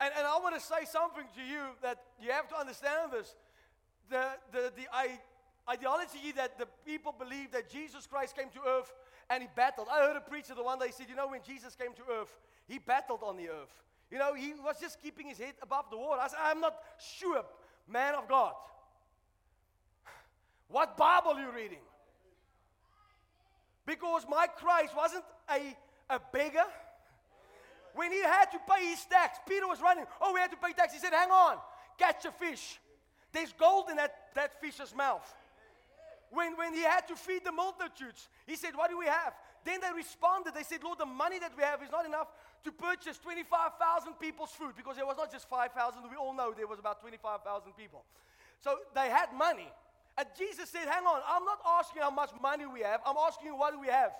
And, and I want to say something to you that you have to understand this. The, the, the ideology that the people believe that Jesus Christ came to earth and he battled. I heard a preacher the one day said, You know, when Jesus came to earth, he battled on the earth. You know, he was just keeping his head above the water. I said, I'm not sure, man of God. What Bible are you reading? Because my Christ wasn't a, a beggar. When he had to pay his tax, Peter was running. Oh, we had to pay tax. He said, Hang on, catch a fish. There's gold in that, that fish's mouth. When, when he had to feed the multitudes, he said, What do we have? Then they responded. They said, Lord, the money that we have is not enough to purchase 25,000 people's food because there was not just 5,000. We all know there was about 25,000 people. So they had money. And Jesus said, Hang on, I'm not asking how much money we have. I'm asking you, what do we have?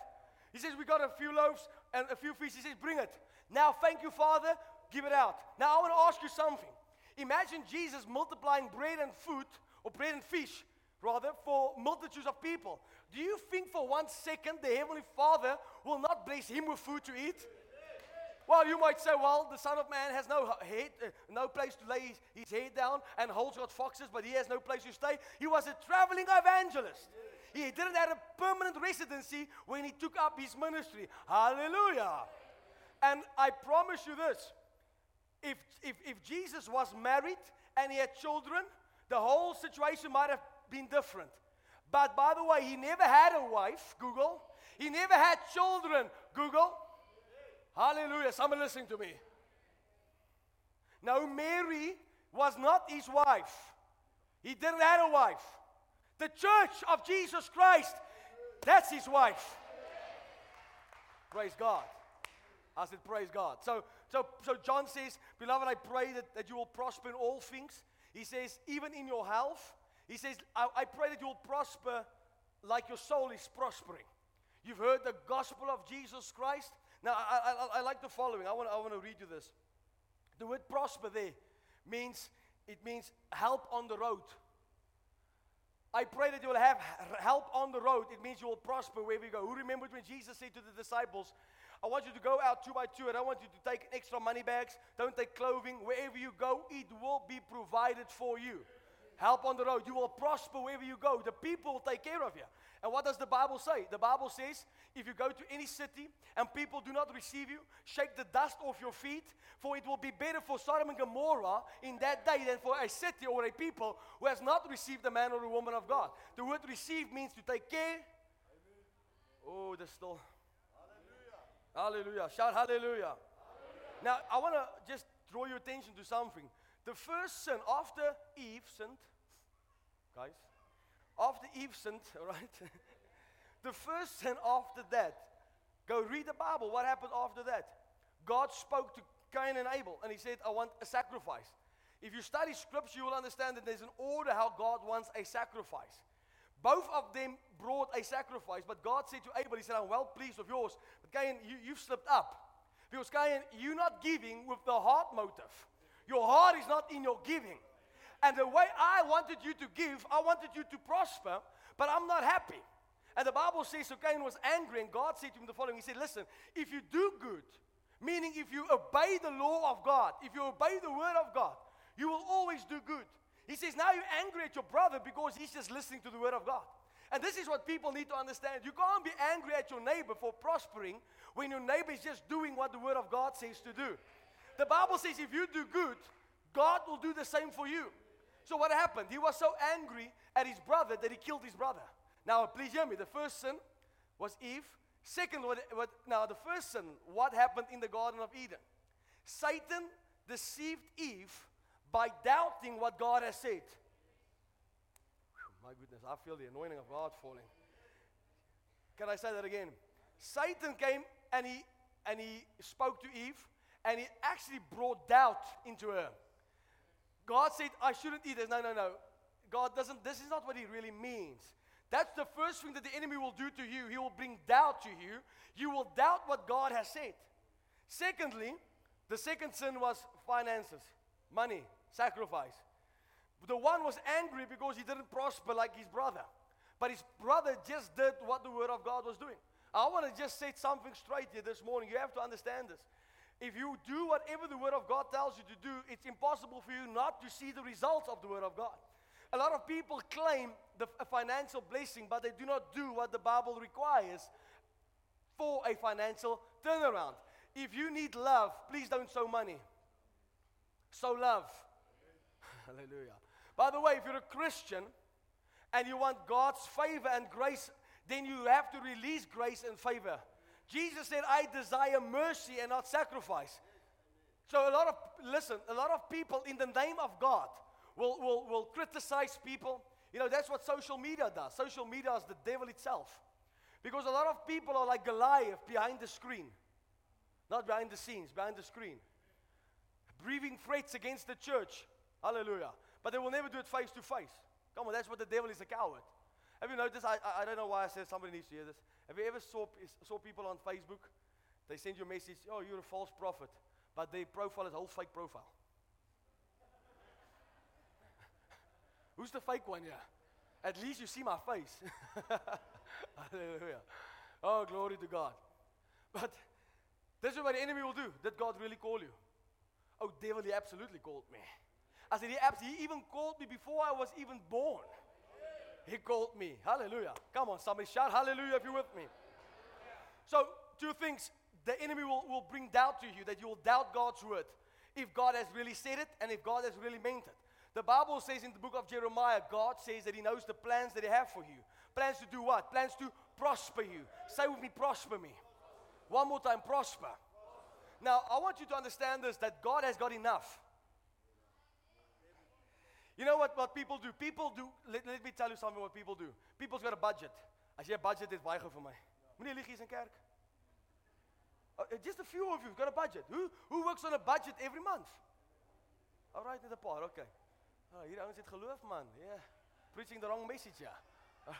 He says, We got a few loaves and a few fish. He says, Bring it. Now, thank you, Father. Give it out. Now, I want to ask you something. Imagine Jesus multiplying bread and food, or bread and fish, rather, for multitudes of people. Do you think for one second the Heavenly Father will not bless him with food to eat? Well, you might say, well, the Son of Man has no head, uh, no place to lay his, head down, and holds got foxes, but he has no place to stay. He was a traveling evangelist. He didn't have a permanent residency when he took up his ministry. Hallelujah. And I promise you this if, if, if Jesus was married and he had children, the whole situation might have been different. But by the way, he never had a wife, Google. He never had children, Google. Hallelujah. Someone listening to me. Now, Mary was not his wife. He didn't have a wife. The church of Jesus Christ, that's his wife. Praise God. I said, Praise God. So, so, so John says, Beloved, I pray that, that you will prosper in all things. He says, even in your health. He says, I, I pray that you will prosper like your soul is prospering. You've heard the gospel of Jesus Christ. Now, I, I, I like the following. I want, I want to read you this. The word prosper there means, it means help on the road. I pray that you will have help on the road. It means you will prosper wherever you go. Who remembers when Jesus said to the disciples, I want you to go out two by two, and I want you to take extra money bags. Don't take clothing. Wherever you go, it will be provided for you. Help on the road. You will prosper wherever you go. The people will take care of you. And what does the Bible say? The Bible says if you go to any city and people do not receive you, shake the dust off your feet, for it will be better for Sodom and Gomorrah in that day than for a city or a people who has not received a man or a woman of God. The word receive means to take care. Oh, there's still. Hallelujah. hallelujah. Shout hallelujah. hallelujah. Now, I want to just draw your attention to something. The first sin after Eve sinned, guys, after Eve sinned, all right? the first sin after that, go read the Bible. What happened after that? God spoke to Cain and Abel and he said, I want a sacrifice. If you study scripture, you will understand that there's an order how God wants a sacrifice. Both of them brought a sacrifice, but God said to Abel, He said, I'm well pleased with yours. But Cain, you, you've slipped up. Because Cain, you're not giving with the heart motive. Your heart is not in your giving. And the way I wanted you to give, I wanted you to prosper, but I'm not happy. And the Bible says, so Cain was angry, and God said to him the following He said, Listen, if you do good, meaning if you obey the law of God, if you obey the word of God, you will always do good. He says, Now you're angry at your brother because he's just listening to the word of God. And this is what people need to understand. You can't be angry at your neighbor for prospering when your neighbor is just doing what the word of God says to do. The Bible says if you do good, God will do the same for you. So what happened? He was so angry at his brother that he killed his brother. Now, please hear me. The first sin was Eve. Second, what, what, now the first sin, what happened in the Garden of Eden? Satan deceived Eve by doubting what God has said. Whew, my goodness, I feel the anointing of God falling. Can I say that again? Satan came and he and he spoke to Eve and he actually brought doubt into her. God said, I shouldn't eat this. No, no, no. God doesn't, this is not what he really means. That's the first thing that the enemy will do to you. He will bring doubt to you. You will doubt what God has said. Secondly, the second sin was finances, money, sacrifice. The one was angry because he didn't prosper like his brother. But his brother just did what the word of God was doing. I want to just say something straight here this morning. You have to understand this. If you do whatever the Word of God tells you to do, it's impossible for you not to see the results of the Word of God. A lot of people claim the, a financial blessing, but they do not do what the Bible requires for a financial turnaround. If you need love, please don't sow money. Sow love. Hallelujah. By the way, if you're a Christian and you want God's favor and grace, then you have to release grace and favor. Jesus said, I desire mercy and not sacrifice. So a lot of listen, a lot of people in the name of God will, will, will criticize people. You know, that's what social media does. Social media is the devil itself. Because a lot of people are like Goliath behind the screen. Not behind the scenes, behind the screen. Breathing threats against the church. Hallelujah. But they will never do it face to face. Come on, that's what the devil is a coward. Have you noticed? I, I, I don't know why I said somebody needs to hear this. Have you ever saw, saw people on Facebook? They send you a message, oh, you're a false prophet. But their profile is a whole fake profile. Who's the fake one here? At least you see my face. Hallelujah. Oh, glory to God. But this is what the enemy will do. Did God really call you? Oh, devil, he absolutely called me. I said, he, abs- he even called me before I was even born. He called me. Hallelujah. Come on, somebody shout hallelujah if you're with me. So, two things. The enemy will, will bring doubt to you that you will doubt God's word. If God has really said it and if God has really meant it. The Bible says in the book of Jeremiah, God says that He knows the plans that He have for you. Plans to do what? Plans to prosper you. Say with me, prosper me. One more time, prosper. Now, I want you to understand this that God has got enough. You know what, what people do? People do, let, let me tell you something what people do. People's got a budget. As jy 'n budget het, baie gou vir my. Moenie lieg hier's in kerk. Uh, just a few of you have got a budget. Who, who works on a budget every month? All right, net 'n paar, okay. Oh, hier ouens het geloof man. Yeah. Preaching the wrong message, yeah.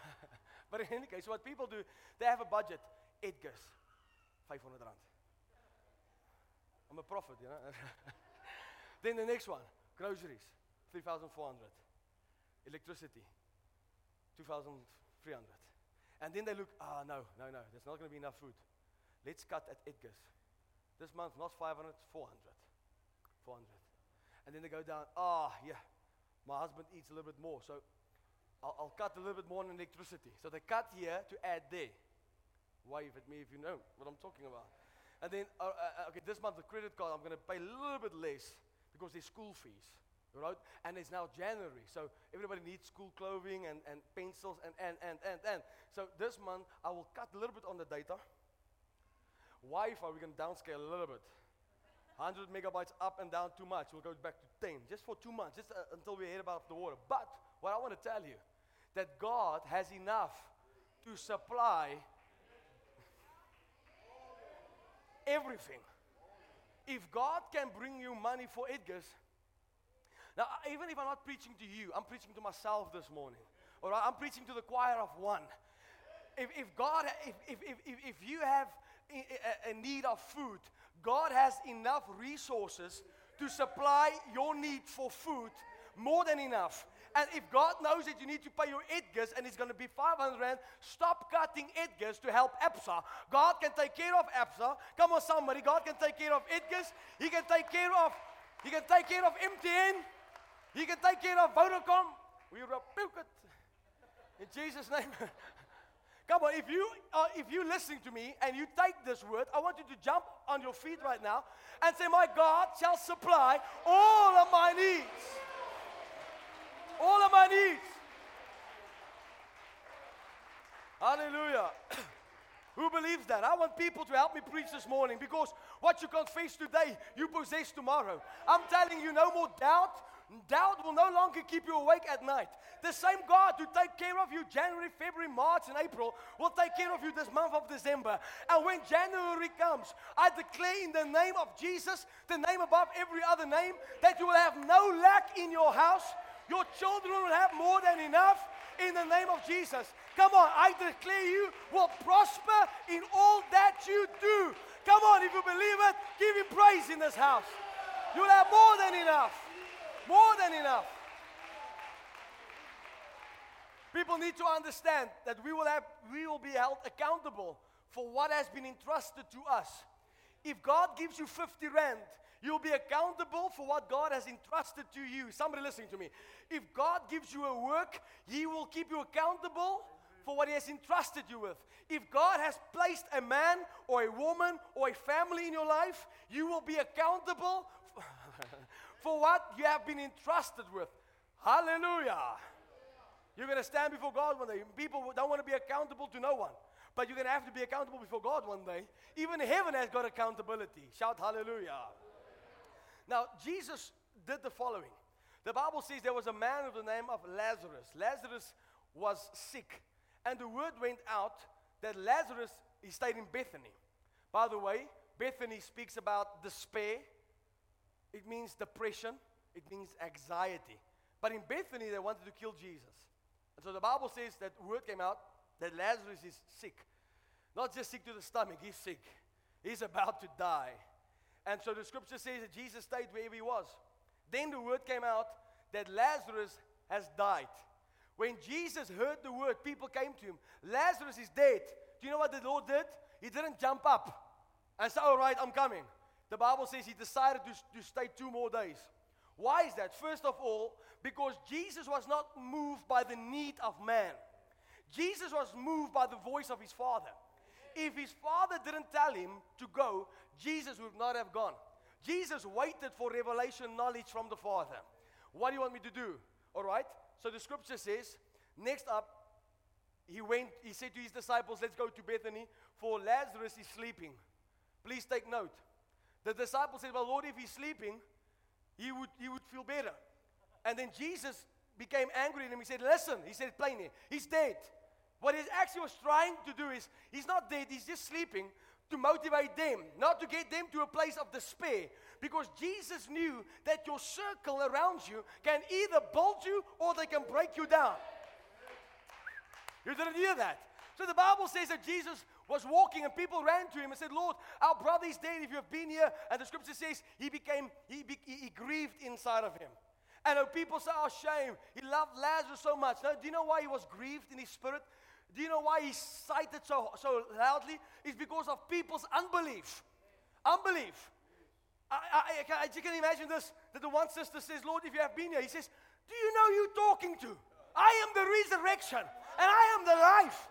but in any case, what people do, they have a budget. Edgar's 500 rand. I'm a prophet, you know. then the next one, groceries, 3,400. Electricity, 2,300. And then they look, ah, no, no, no, there's not going to be enough food. Let's cut at Edgar's. This month, not 500, 400. 400. And then they go down, ah, yeah, my husband eats a little bit more, so I'll, I'll cut a little bit more on electricity. So they cut here to add there. Wave at me if you know what I'm talking about. And then, uh, uh, okay, this month the credit card, I'm going to pay a little bit less because there's school fees, right? And it's now January, so everybody needs school clothing and, and pencils and, and, and, and, and. So this month I will cut a little bit on the data. Wi-Fi, we can downscale a little bit. 100 megabytes up and down too much. We'll go back to 10 just for two months, just uh, until we head above the water. But what I want to tell you, that God has enough to supply everything. If God can bring you money for Edgar's, now even if I'm not preaching to you, I'm preaching to myself this morning. All right, I'm preaching to the choir of one. If, if God, if, if, if, if, you have a, a need of food, God has enough resources to supply your need for food more than enough. And if God knows that you need to pay your Edgars and it's going to be 500 Rand, stop cutting Edgars to help EPSA. God can take care of EPSA. Come on, somebody. God can take care of Edgars. He can take care of, he can take care of MTN. He can take care of Vodacom. We rebuke it. In Jesus' name. Come on, if you are, if you're listening to me and you take this word, I want you to jump on your feet right now and say, My God shall supply all of my needs. All of my needs. Hallelujah. Who believes that? I want people to help me preach this morning because what you confess today, you possess tomorrow. I'm telling you, no more doubt. Doubt will no longer keep you awake at night. The same God who take care of you January, February, March, and April will take care of you this month of December. And when January comes, I declare in the name of Jesus, the name above every other name, that you will have no lack in your house. Your children will have more than enough in the name of Jesus. Come on, I declare you will prosper in all that you do. Come on, if you believe it, give him praise in this house. You'll have more than enough. More than enough. People need to understand that we will, have, we will be held accountable for what has been entrusted to us. If God gives you 50 rand, you'll be accountable for what God has entrusted to you. Somebody listening to me. If God gives you a work, He will keep you accountable for what He has entrusted you with. If God has placed a man or a woman or a family in your life, you will be accountable for what you have been entrusted with. Hallelujah. You're going to stand before God one day. People don't want to be accountable to no one. But you're going to have to be accountable before God one day. Even heaven has got accountability. Shout hallelujah. Now, Jesus did the following. The Bible says there was a man of the name of Lazarus. Lazarus was sick. And the word went out that Lazarus, he stayed in Bethany. By the way, Bethany speaks about despair, it means depression, it means anxiety. But in Bethany, they wanted to kill Jesus. And so the Bible says that word came out that Lazarus is sick. Not just sick to the stomach, he's sick. He's about to die. And so the scripture says that Jesus stayed wherever he was. Then the word came out that Lazarus has died. When Jesus heard the word, people came to him. Lazarus is dead. Do you know what the Lord did? He didn't jump up and say, All right, I'm coming. The Bible says he decided to, to stay two more days. Why is that? First of all, because Jesus was not moved by the need of man, Jesus was moved by the voice of his Father. If his Father didn't tell him to go, Jesus would not have gone. Jesus waited for revelation knowledge from the Father. What do you want me to do? All right? So the scripture says, next up, he went, he said to his disciples, Let's go to Bethany, for Lazarus is sleeping. Please take note. The disciples said, Well, Lord, if he's sleeping, he would, he would feel better. And then Jesus became angry at him. He said, Listen, he said plainly, he's dead. What he actually was trying to do is, he's not dead, he's just sleeping to motivate them, not to get them to a place of despair. Because Jesus knew that your circle around you can either build you or they can break you down. You didn't hear that. So the Bible says that Jesus was walking and people ran to him and said, Lord, our brother is dead if you have been here. And the scripture says he became, he, be, he grieved inside of him. And people say, oh, shame. He loved Lazarus so much. Now, do you know why he was grieved in his spirit? Do you know why he cited so, so loudly? It's because of people's unbelief. Unbelief. I, I, I, you can imagine this that the one sister says, Lord, if you have been here, he says, Do you know you're talking to? I am the resurrection and I am the life.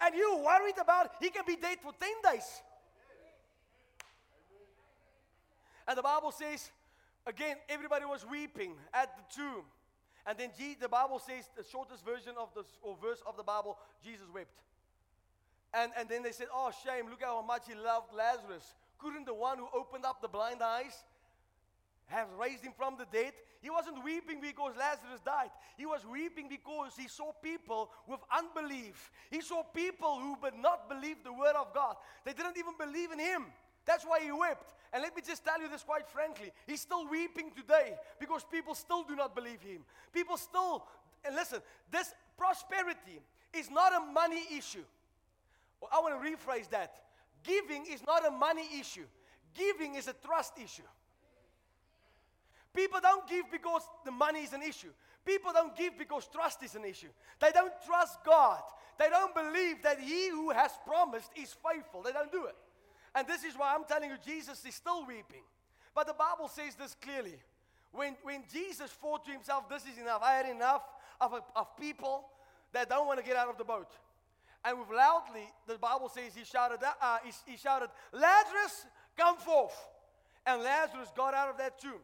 And you worried about he can be dead for 10 days. And the Bible says, again, everybody was weeping at the tomb. And then the Bible says, the shortest version of the or verse of the Bible, Jesus wept. And, and then they said, Oh, shame, look how much he loved Lazarus. Couldn't the one who opened up the blind eyes have raised him from the dead? He wasn't weeping because Lazarus died. He was weeping because he saw people with unbelief. He saw people who did not believe the word of God. They didn't even believe in him. That's why he wept. And let me just tell you this quite frankly. He's still weeping today because people still do not believe him. People still, and listen, this prosperity is not a money issue. Well, I want to rephrase that. Giving is not a money issue, giving is a trust issue. People don't give because the money is an issue. People don't give because trust is an issue. They don't trust God. They don't believe that He who has promised is faithful. They don't do it. And this is why I'm telling you, Jesus is still weeping. But the Bible says this clearly. When, when Jesus thought to himself, This is enough, I had enough of, of people that don't want to get out of the boat. And with loudly, the Bible says he shouted, uh, he, he shouted, Lazarus, come forth. And Lazarus got out of that tomb.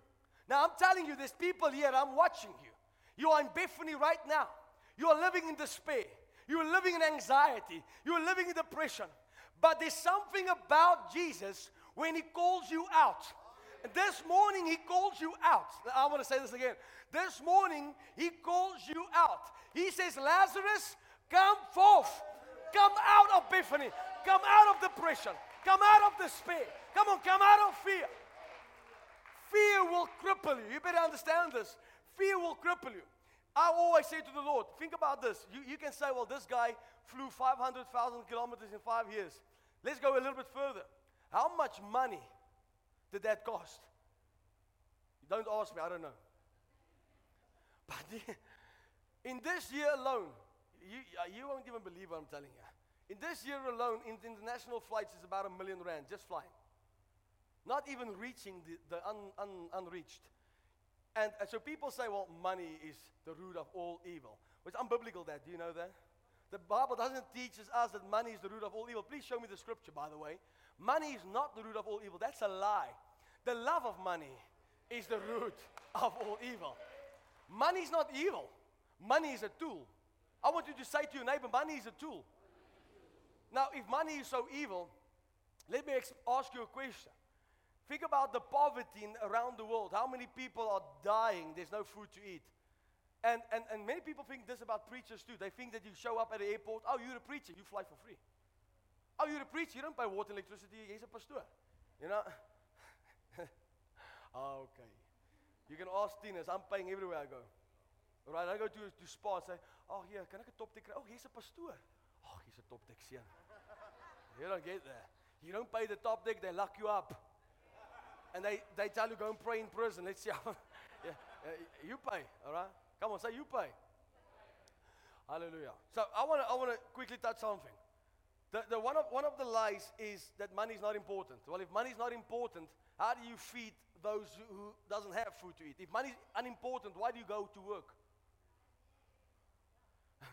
Now I'm telling you, there's people here, I'm watching you. You are in Bethany right now. You are living in despair. You are living in anxiety. You are living in depression. But there's something about Jesus when he calls you out. And this morning he calls you out. I want to say this again. This morning he calls you out. He says, Lazarus, come forth. Come out of Bethany. Come out of depression. Come out of despair. Come on, come out of fear. Fear will cripple you. You better understand this. Fear will cripple you. I always say to the Lord, think about this. You, you can say, well, this guy flew 500,000 kilometers in five years. Let's go a little bit further. How much money did that cost? Don't ask me, I don't know. But in this year alone, you, uh, you won't even believe what I'm telling you. In this year alone, in international flights is about a million rand just flying. Not even reaching the, the un, un, unreached. And, and so people say, well, money is the root of all evil. It's unbiblical that. Do you know that? The Bible doesn't teach us that money is the root of all evil. Please show me the scripture, by the way. Money is not the root of all evil. That's a lie. The love of money is the root of all evil. Money is not evil. Money is a tool. I want you to say to your neighbor, money is a tool. Now, if money is so evil, let me ask you a question. Think about the poverty in, around the world. How many people are dying? There's no food to eat. And, and, and many people think this about preachers too. They think that you show up at the airport, oh, you're a preacher, you fly for free. Oh, you're a preacher, you don't pay water and electricity, he's a pastor. You know? oh, okay. You can ask Tinas, I'm paying everywhere I go. Right, I go to, to Spar and say, oh, here, can I get top deck? Oh, he's a pastor. Oh, he's a top deck you don't get there. You don't pay the top deck, they lock you up. And they, they tell you go and pray in prison. Let's see how. yeah, you pay, all right? Come on, say you pay. Hallelujah. So I want to I wanna quickly touch something. The, the one, of, one of the lies is that money is not important. Well, if money is not important, how do you feed those who, who doesn't have food to eat? If money is unimportant, why do you go to work?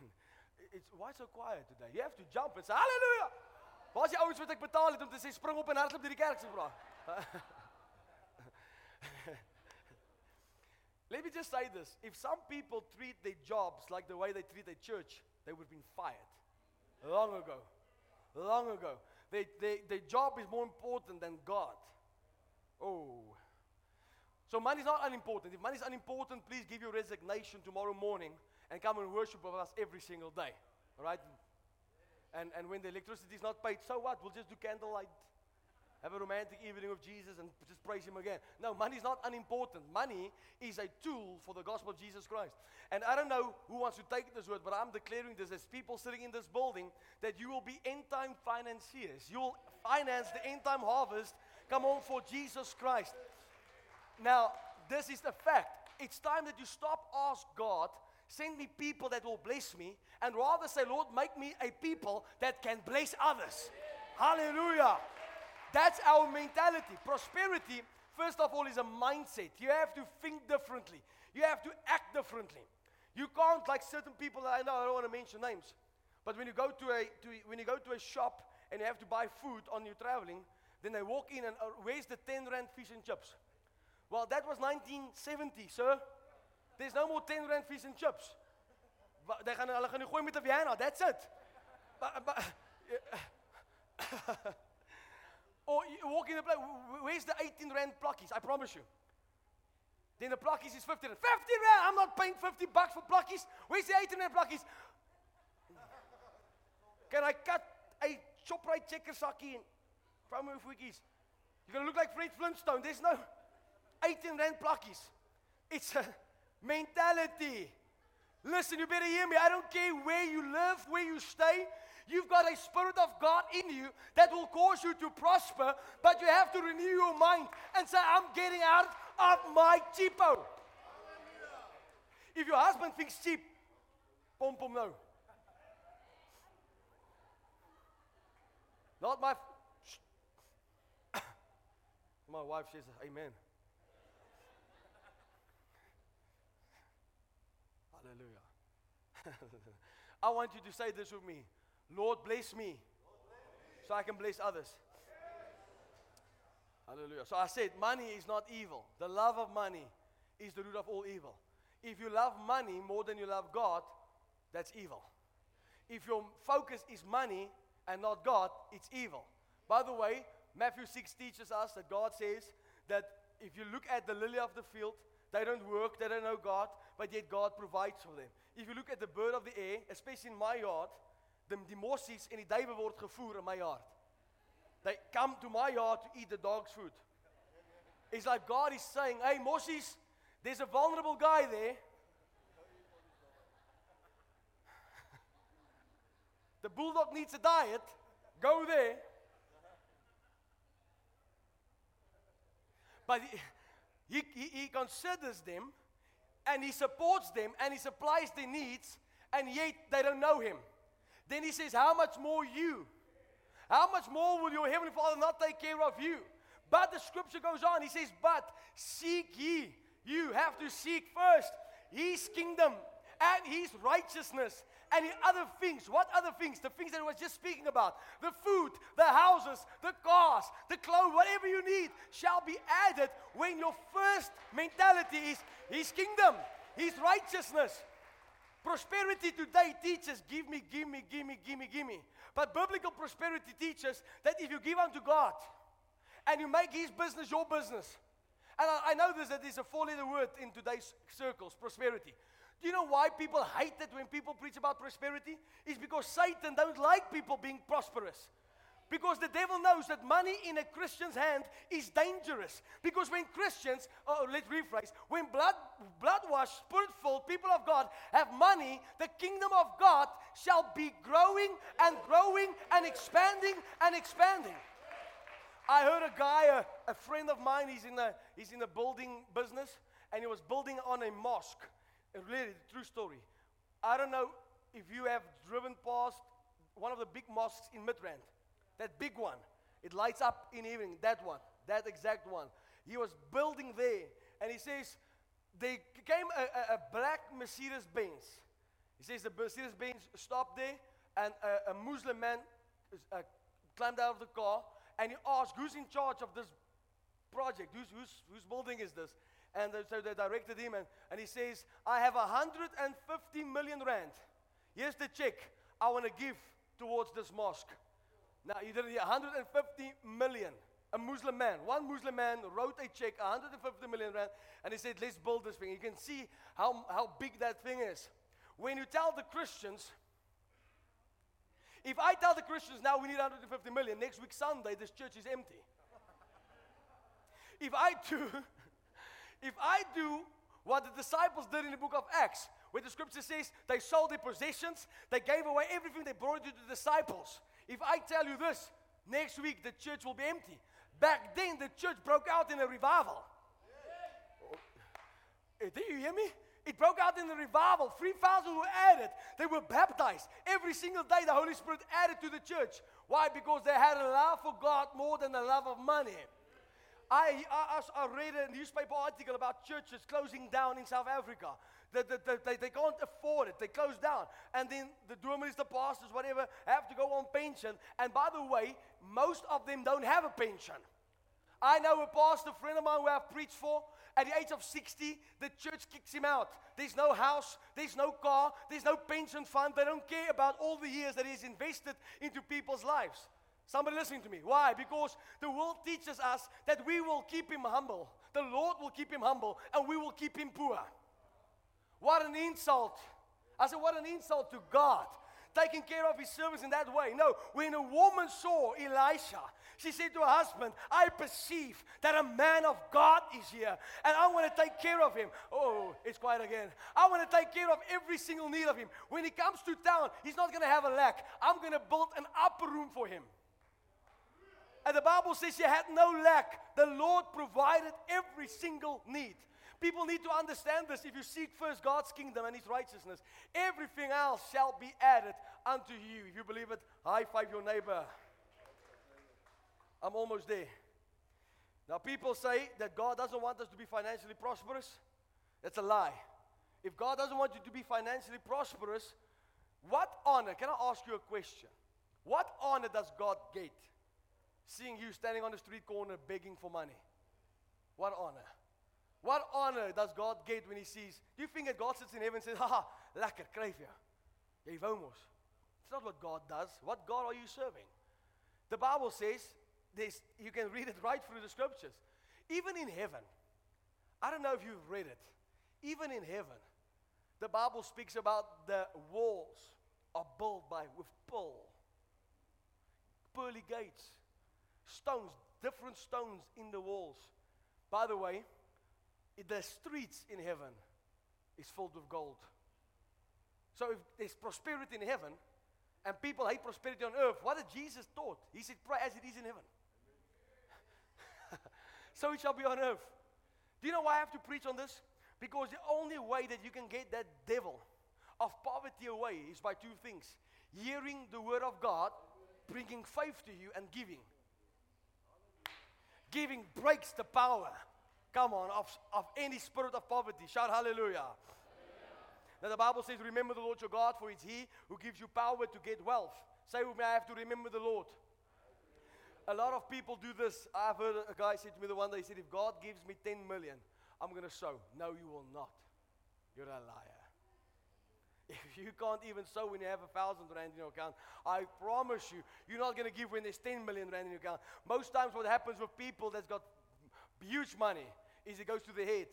it's, why so quiet today? You have to jump and say, Hallelujah! Waar is die ouens wat ek betaal het om te sê spring op en hardloop deur die kerk se? Let me just say this. If some people treat their jobs like the way they treat their church, they would have been fired long ago. Long ago. They, they, their job is more important than God. Oh. So money is not unimportant. If money is unimportant, please give your resignation tomorrow morning and come and worship with us every single day. All right? And, and when the electricity is not paid, so what? We'll just do candlelight have a romantic evening with Jesus and just praise Him again. No, money is not unimportant. Money is a tool for the gospel of Jesus Christ. And I don't know who wants to take this word, but I'm declaring this as people sitting in this building that you will be end time financiers. You'll finance the end time harvest. Come on for Jesus Christ. Now, this is the fact. It's time that you stop ask God, send me people that will bless me, and rather say, Lord, make me a people that can bless others. Hallelujah. That's our mentality. Prosperity, first of all, is a mindset. You have to think differently, you have to act differently. You can't, like certain people I know, I don't want to mention names, but when you go to a, to, when you go to a shop and you have to buy food on your traveling, then they walk in and uh, where's the 10 rand fish and chips? Well, that was 1970, sir. There's no more 10 rand fish and chips. They gaan hulle gooi met 'n Vienna, that's it. But, but, Or you walk in the place, where's the 18 rand pluckies? I promise you. Then the pluckies is 50 rand. 50 rand! I'm not paying 50 bucks for pluckies. Where's the 18 rand pluckies? Can I cut a chop right checker saki in from with wikis? You're going to look like Fred Flintstone. There's no 18 rand pluckies. It's a mentality. Listen, you better hear me. I don't care where you live, where you stay. You've got a spirit of God in you that will cause you to prosper, but you have to renew your mind and say, I'm getting out of my cheapo. If your husband thinks cheap, pom pom no. Not my. my wife says, Amen. Hallelujah. I want you to say this with me. Lord, bless me so I can bless others. Hallelujah. So I said, money is not evil. The love of money is the root of all evil. If you love money more than you love God, that's evil. If your focus is money and not God, it's evil. By the way, Matthew 6 teaches us that God says that if you look at the lily of the field, they don't work, they don't know God, but yet God provides for them. If you look at the bird of the air, especially in my yard, die, die mossies en die duwe word gevoer in my yard. They come to my yard to eat the dog's food. It's like God is saying, hey, mossies, there's a vulnerable guy there. the bulldog needs a diet. Go there. But he, he, he considers them and he supports them and he supplies their needs, and yet they don't know him. Then he says, How much more you? How much more will your heavenly Father not take care of you? But the scripture goes on. He says, But seek ye. You have to seek first his kingdom and his righteousness and the other things. What other things? The things that I was just speaking about. The food, the houses, the cars, the clothes, whatever you need shall be added when your first mentality is his kingdom, his righteousness. Prosperity today teaches give me, give me, give me, give me, give me. But biblical prosperity teaches that if you give unto God and you make His business your business, and I, I know this that is a four letter word in today's circles prosperity. Do you know why people hate it when people preach about prosperity? It's because Satan don't like people being prosperous. Because the devil knows that money in a Christian's hand is dangerous. Because when Christians, oh, oh, let's rephrase, when blood, blood washed, spirit filled people of God have money, the kingdom of God shall be growing and growing and expanding and expanding. I heard a guy, a, a friend of mine, he's in, a, he's in a building business, and he was building on a mosque. A really true story. I don't know if you have driven past one of the big mosques in Midrand. That big one. It lights up in evening. That one. That exact one. He was building there. And he says, they came a, a, a black Mercedes Benz. He says the Mercedes Benz stopped there, and a, a Muslim man uh, climbed out of the car, and he asked, Who's in charge of this project? Who's, who's, whose building is this? And so they directed him, and, and he says, I have 150 million rand. Here's the check I want to give towards this mosque. Now, he did 150 million. A Muslim man, one Muslim man wrote a check, 150 million rand, and he said, Let's build this thing. You can see how, how big that thing is. When you tell the Christians, if I tell the Christians now we need 150 million, next week Sunday this church is empty. If I do, if I do what the disciples did in the book of Acts, where the scripture says they sold their possessions, they gave away everything, they brought to the disciples. If I tell you this, next week the church will be empty. Back then, the church broke out in a revival. Uh, Did you hear me? It broke out in a revival. 3,000 were added. They were baptized. Every single day, the Holy Spirit added to the church. Why? Because they had a love for God more than a love of money. I, I, I read a newspaper article about churches closing down in South Africa. They, they, they, they can't afford it. They close down. And then the doormen, the pastors, whatever, have to go on pension. And by the way, most of them don't have a pension. I know a pastor a friend of mine who I've preached for. At the age of 60, the church kicks him out. There's no house, there's no car, there's no pension fund. They don't care about all the years that he's invested into people's lives. Somebody listening to me. Why? Because the world teaches us that we will keep him humble. The Lord will keep him humble and we will keep him poor. What an insult. I said, what an insult to God. Taking care of his servants in that way. No, when a woman saw Elisha, she said to her husband, I perceive that a man of God is here and I want to take care of him. Oh, it's quiet again. I want to take care of every single need of him. When he comes to town, he's not going to have a lack. I'm going to build an upper room for him. And the Bible says you had no lack. The Lord provided every single need. People need to understand this. If you seek first God's kingdom and his righteousness, everything else shall be added unto you. If you believe it, high five your neighbor. I'm almost there. Now, people say that God doesn't want us to be financially prosperous. That's a lie. If God doesn't want you to be financially prosperous, what honor, can I ask you a question? What honor does God get? Seeing you standing on the street corner begging for money. What honor? What honor does God get when He sees? Do you think that God sits in heaven and says, haha, lekker, krijg je. It's not what God does. What God are you serving? The Bible says, this, you can read it right through the scriptures. Even in heaven, I don't know if you've read it, even in heaven, the Bible speaks about the walls are built by with pearl, pearly gates, stones, different stones in the walls. By the way, the streets in heaven is filled with gold. So if there's prosperity in heaven and people hate prosperity on earth, what did Jesus taught? He said, pray as it is in heaven. so it shall be on earth. Do you know why I have to preach on this? Because the only way that you can get that devil of poverty away is by two things hearing the word of God, bringing faith to you, and giving. Giving breaks the power, come on, of, of any spirit of poverty. Shout hallelujah. Now the Bible says, Remember the Lord your God, for it's He who gives you power to get wealth. Say with me, I have to remember the Lord. A lot of people do this. I've heard a guy say to me the one day, he said, If God gives me 10 million, I'm going to sow. No, you will not. You're a liar. If you can't even sow when you have a thousand rand in your account, I promise you, you're not going to give when there's 10 million rand in your account. Most times, what happens with people that's got huge money is it goes to the head.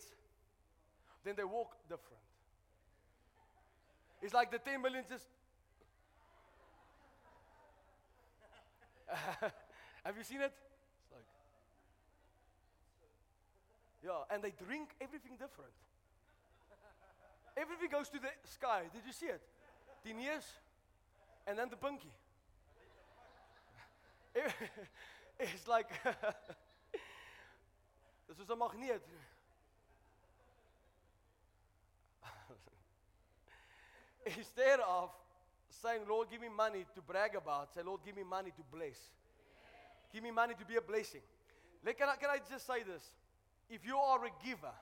Then they walk different. It's like the 10 million just. have you seen it? It's like. Yeah, and they drink everything different. Everything goes to the sky. Did you see it? The knees and then the pinky. it's like this is a magneet. Instead of saying, Lord, give me money to brag about, say, Lord, give me money to bless. Give me money to be a blessing. Like, can, I, can I just say this? If you are a giver,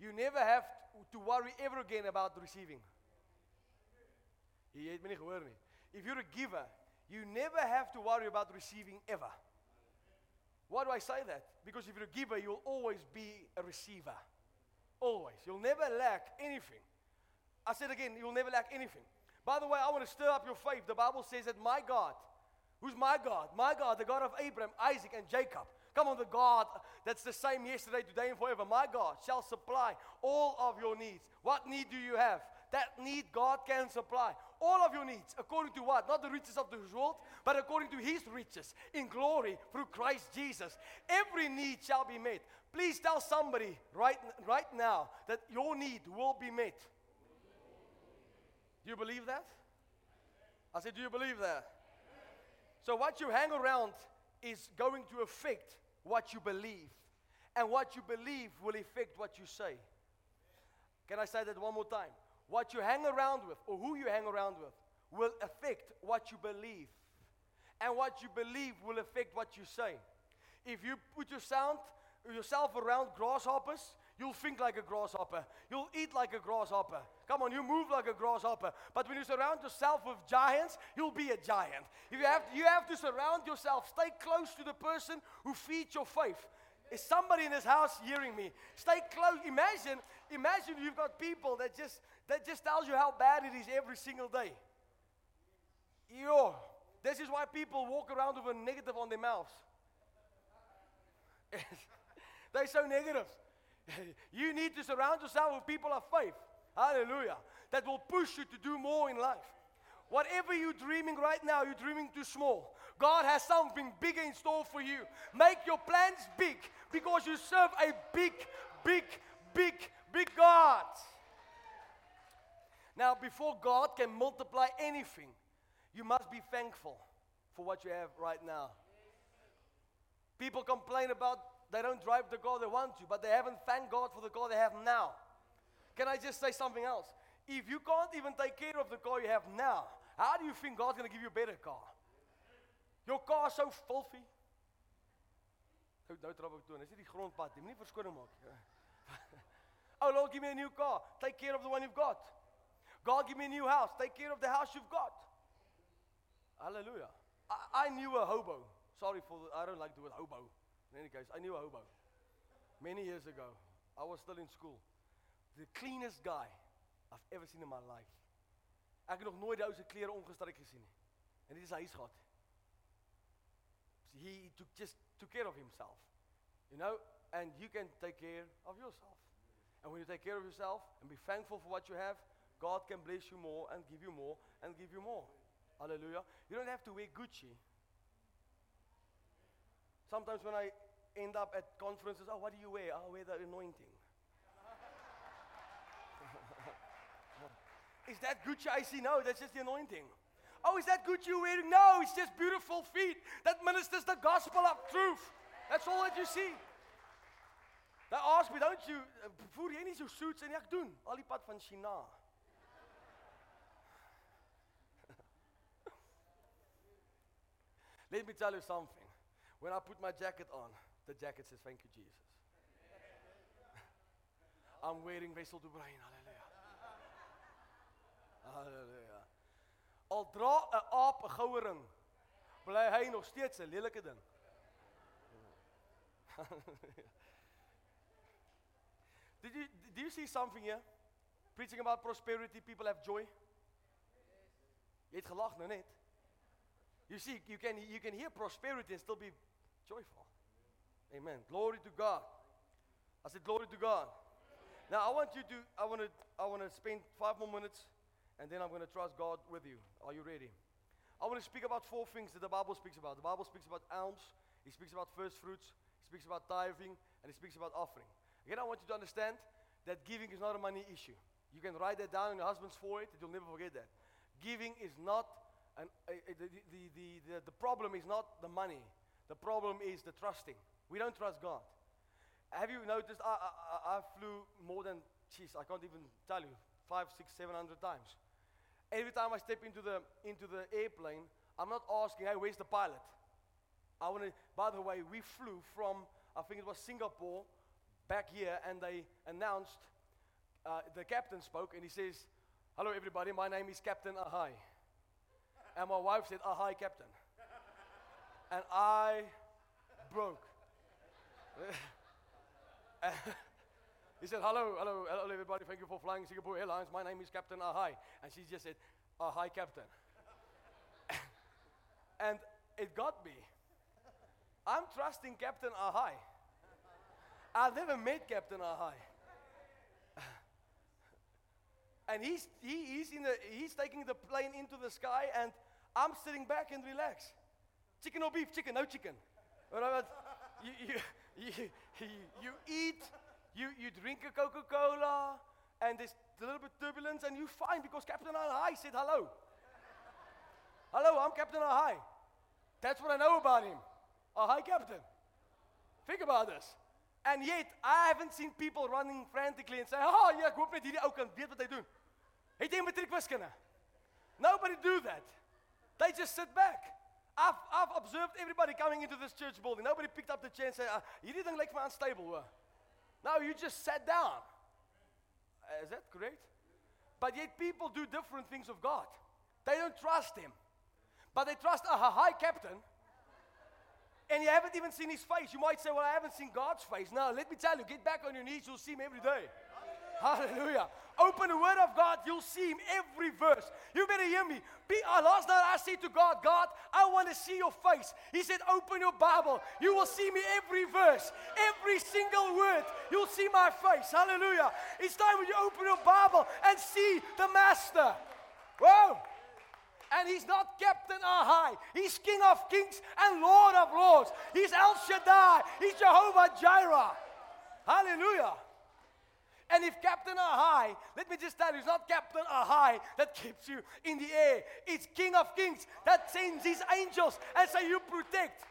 you never have to worry ever again about receiving. Jy het my nie gehoor nie. If you're a giver, you never have to worry about receiving ever. Why do I say that? Because if you're a giver, you'll always be a receiver. Always. You'll never lack anything. I said again, you'll never lack anything. By the way, I want to stir up your faith. The Bible says that my God, who's my God? My God, the God of Abraham, Isaac, and Jacob. Come on, the God that's the same yesterday, today, and forever. My God shall supply all of your needs. What need do you have? That need God can supply. All of your needs, according to what? Not the riches of this world, but according to His riches in glory through Christ Jesus. Every need shall be met. Please tell somebody right, right now that your need will be met. Do you believe that? I said, Do you believe that? So, what you hang around is going to affect what you believe. And what you believe will affect what you say. Can I say that one more time? What you hang around with, or who you hang around with, will affect what you believe. And what you believe will affect what you say. If you put your sound, yourself around grasshoppers, you'll think like a grasshopper. You'll eat like a grasshopper. Come on, you move like a grasshopper. But when you surround yourself with giants, you'll be a giant. If you have, you have to surround yourself. Stay close to the person who feeds your faith. Is somebody in this house hearing me? Stay close. Imagine, imagine you've got people that just that just tells you how bad it is every single day. Yo, this is why people walk around with a negative on their mouths. They're so negative. You need to surround yourself with people of faith. Hallelujah. That will push you to do more in life. Whatever you're dreaming right now, you're dreaming too small. God has something bigger in store for you. Make your plans big because you serve a big, big, big, big God. Now, before God can multiply anything, you must be thankful for what you have right now. People complain about they don't drive the car they want to, but they haven't thanked God for the car they have now. Can I just say something else? If you can't even take care of the car you have now, how do you think God's going to give you a better car? Your car is so filthy. Oh Lord, give me a new car. Take care of the one you've got. God, give me a new house. Take care of the house you've got. Hallelujah. I, I knew a hobo. Sorry for the, I don't like the word hobo. In any case, I knew a hobo. Many years ago. I was still in school. The cleanest guy I've ever seen in my life. Ek het nog nooit die ou se klere ongestryk gesien nie. En dit is hy se. He took just took care of himself. You know, and you can take care of yourself. And when you take care of yourself and be thankful for what you have, God can bless you more and give you more and give you more. Hallelujah. You don't have to wear Gucci. Sometimes when I end up at conferences, oh, what do you wear? Oh, I wear the anointing. is that Gucci I see? No, that's just the anointing. Oh, is that Gucci you're wearing? No, it's just beautiful feet that ministers the gospel of truth. That's all that you see. They ask me, don't you, voer jy nie so suits en ek doen al die pad van China. Let me tell you something. When I put my jacket on, the jacket says, Thank you, Jesus. I'm wearing Wessel de Bruin. Hallelujah. Hallelujah. Al dra 'n aap 'n goue ring, bly hy nog steeds 'n lelike ding. Did you do you see something here? Preaching about prosperity, people have joy. Jy het gelag nou net. You see, you can you can hear prosperity and still be joyful. Amen. Glory to God. I said glory to God. Now I want you to I want to I want to spend 5 more minutes and then I'm going to trust God with you. Are you ready? I want to speak about four things that the Bible speaks about. The Bible speaks about alms, it speaks about first fruits, it speaks about tithing, and it speaks about offering. Again, I want you to understand that giving is not a money issue. You can write that down in your husband's forehead, you'll never forget that. Giving is not an, a, a, the, the, the, the, problem is not the money. The problem is the trusting. We don't trust God. Have you noticed? I, I, I flew more than, jeez, I can't even tell you, five, six, seven hundred times. Every time I step into the, into the airplane, I'm not asking, hey, where's the pilot? I want to, by the way, we flew from, I think it was Singapore, back here, and they announced, uh, the captain spoke, and he says, hello everybody, my name is Captain Ahai. And my wife said, uh, Ahai, Captain. and I broke. he said, hello, hello, hello everybody, thank you for flying Singapore Airlines. My name is Captain uh, Ahai. And she just said, uh, Ahai, Captain. and it got me. I'm trusting Captain Ahai. I've never met Captain Ahai. and he's, he, he's, in the, he's taking the plane into the sky, and I'm sitting back and relax. Chicken or beef? Chicken, no chicken. You, you, you, you, eat, you, you drink a Coca Cola, and there's a little bit turbulence, and you're fine because Captain Ahai said hello. hello, I'm Captain Ahai. That's what I know about him. Ahai, Captain. Think about this. And yet, I haven't seen people running frantically and say, oh, ja, ek hoop net hierdie ou kan weet wat hy doen. Het jy matriek wiskunde? Nobody do that. They just sit back. I've, I've observed everybody coming into this church building. Nobody picked up the chair and said, uh, hierdie ding lyk my unstable hoor. No, you just sat down. Uh, is that correct? But yet people do different things of God. They don't trust him. But they trust a high captain and you haven't even seen his face. You might say, Well, I haven't seen God's face. No, let me tell you, get back on your knees, you'll see him every day. Hallelujah. Open the Word of God, you'll see Him every verse. You better hear me. Be, uh, last night I said to God, God, I want to see your face. He said, Open your Bible. You will see me every verse, every single word. You'll see my face. Hallelujah. It's time when you open your Bible and see the Master. Whoa. And he's not Captain Ahai. He's King of Kings and Lord of Lords. He's El Shaddai. He's Jehovah Jireh. Hallelujah. And if Captain Ahai, let me just tell you, it's not Captain Ahai that keeps you in the air. It's King of Kings that sends his angels and say, You protect.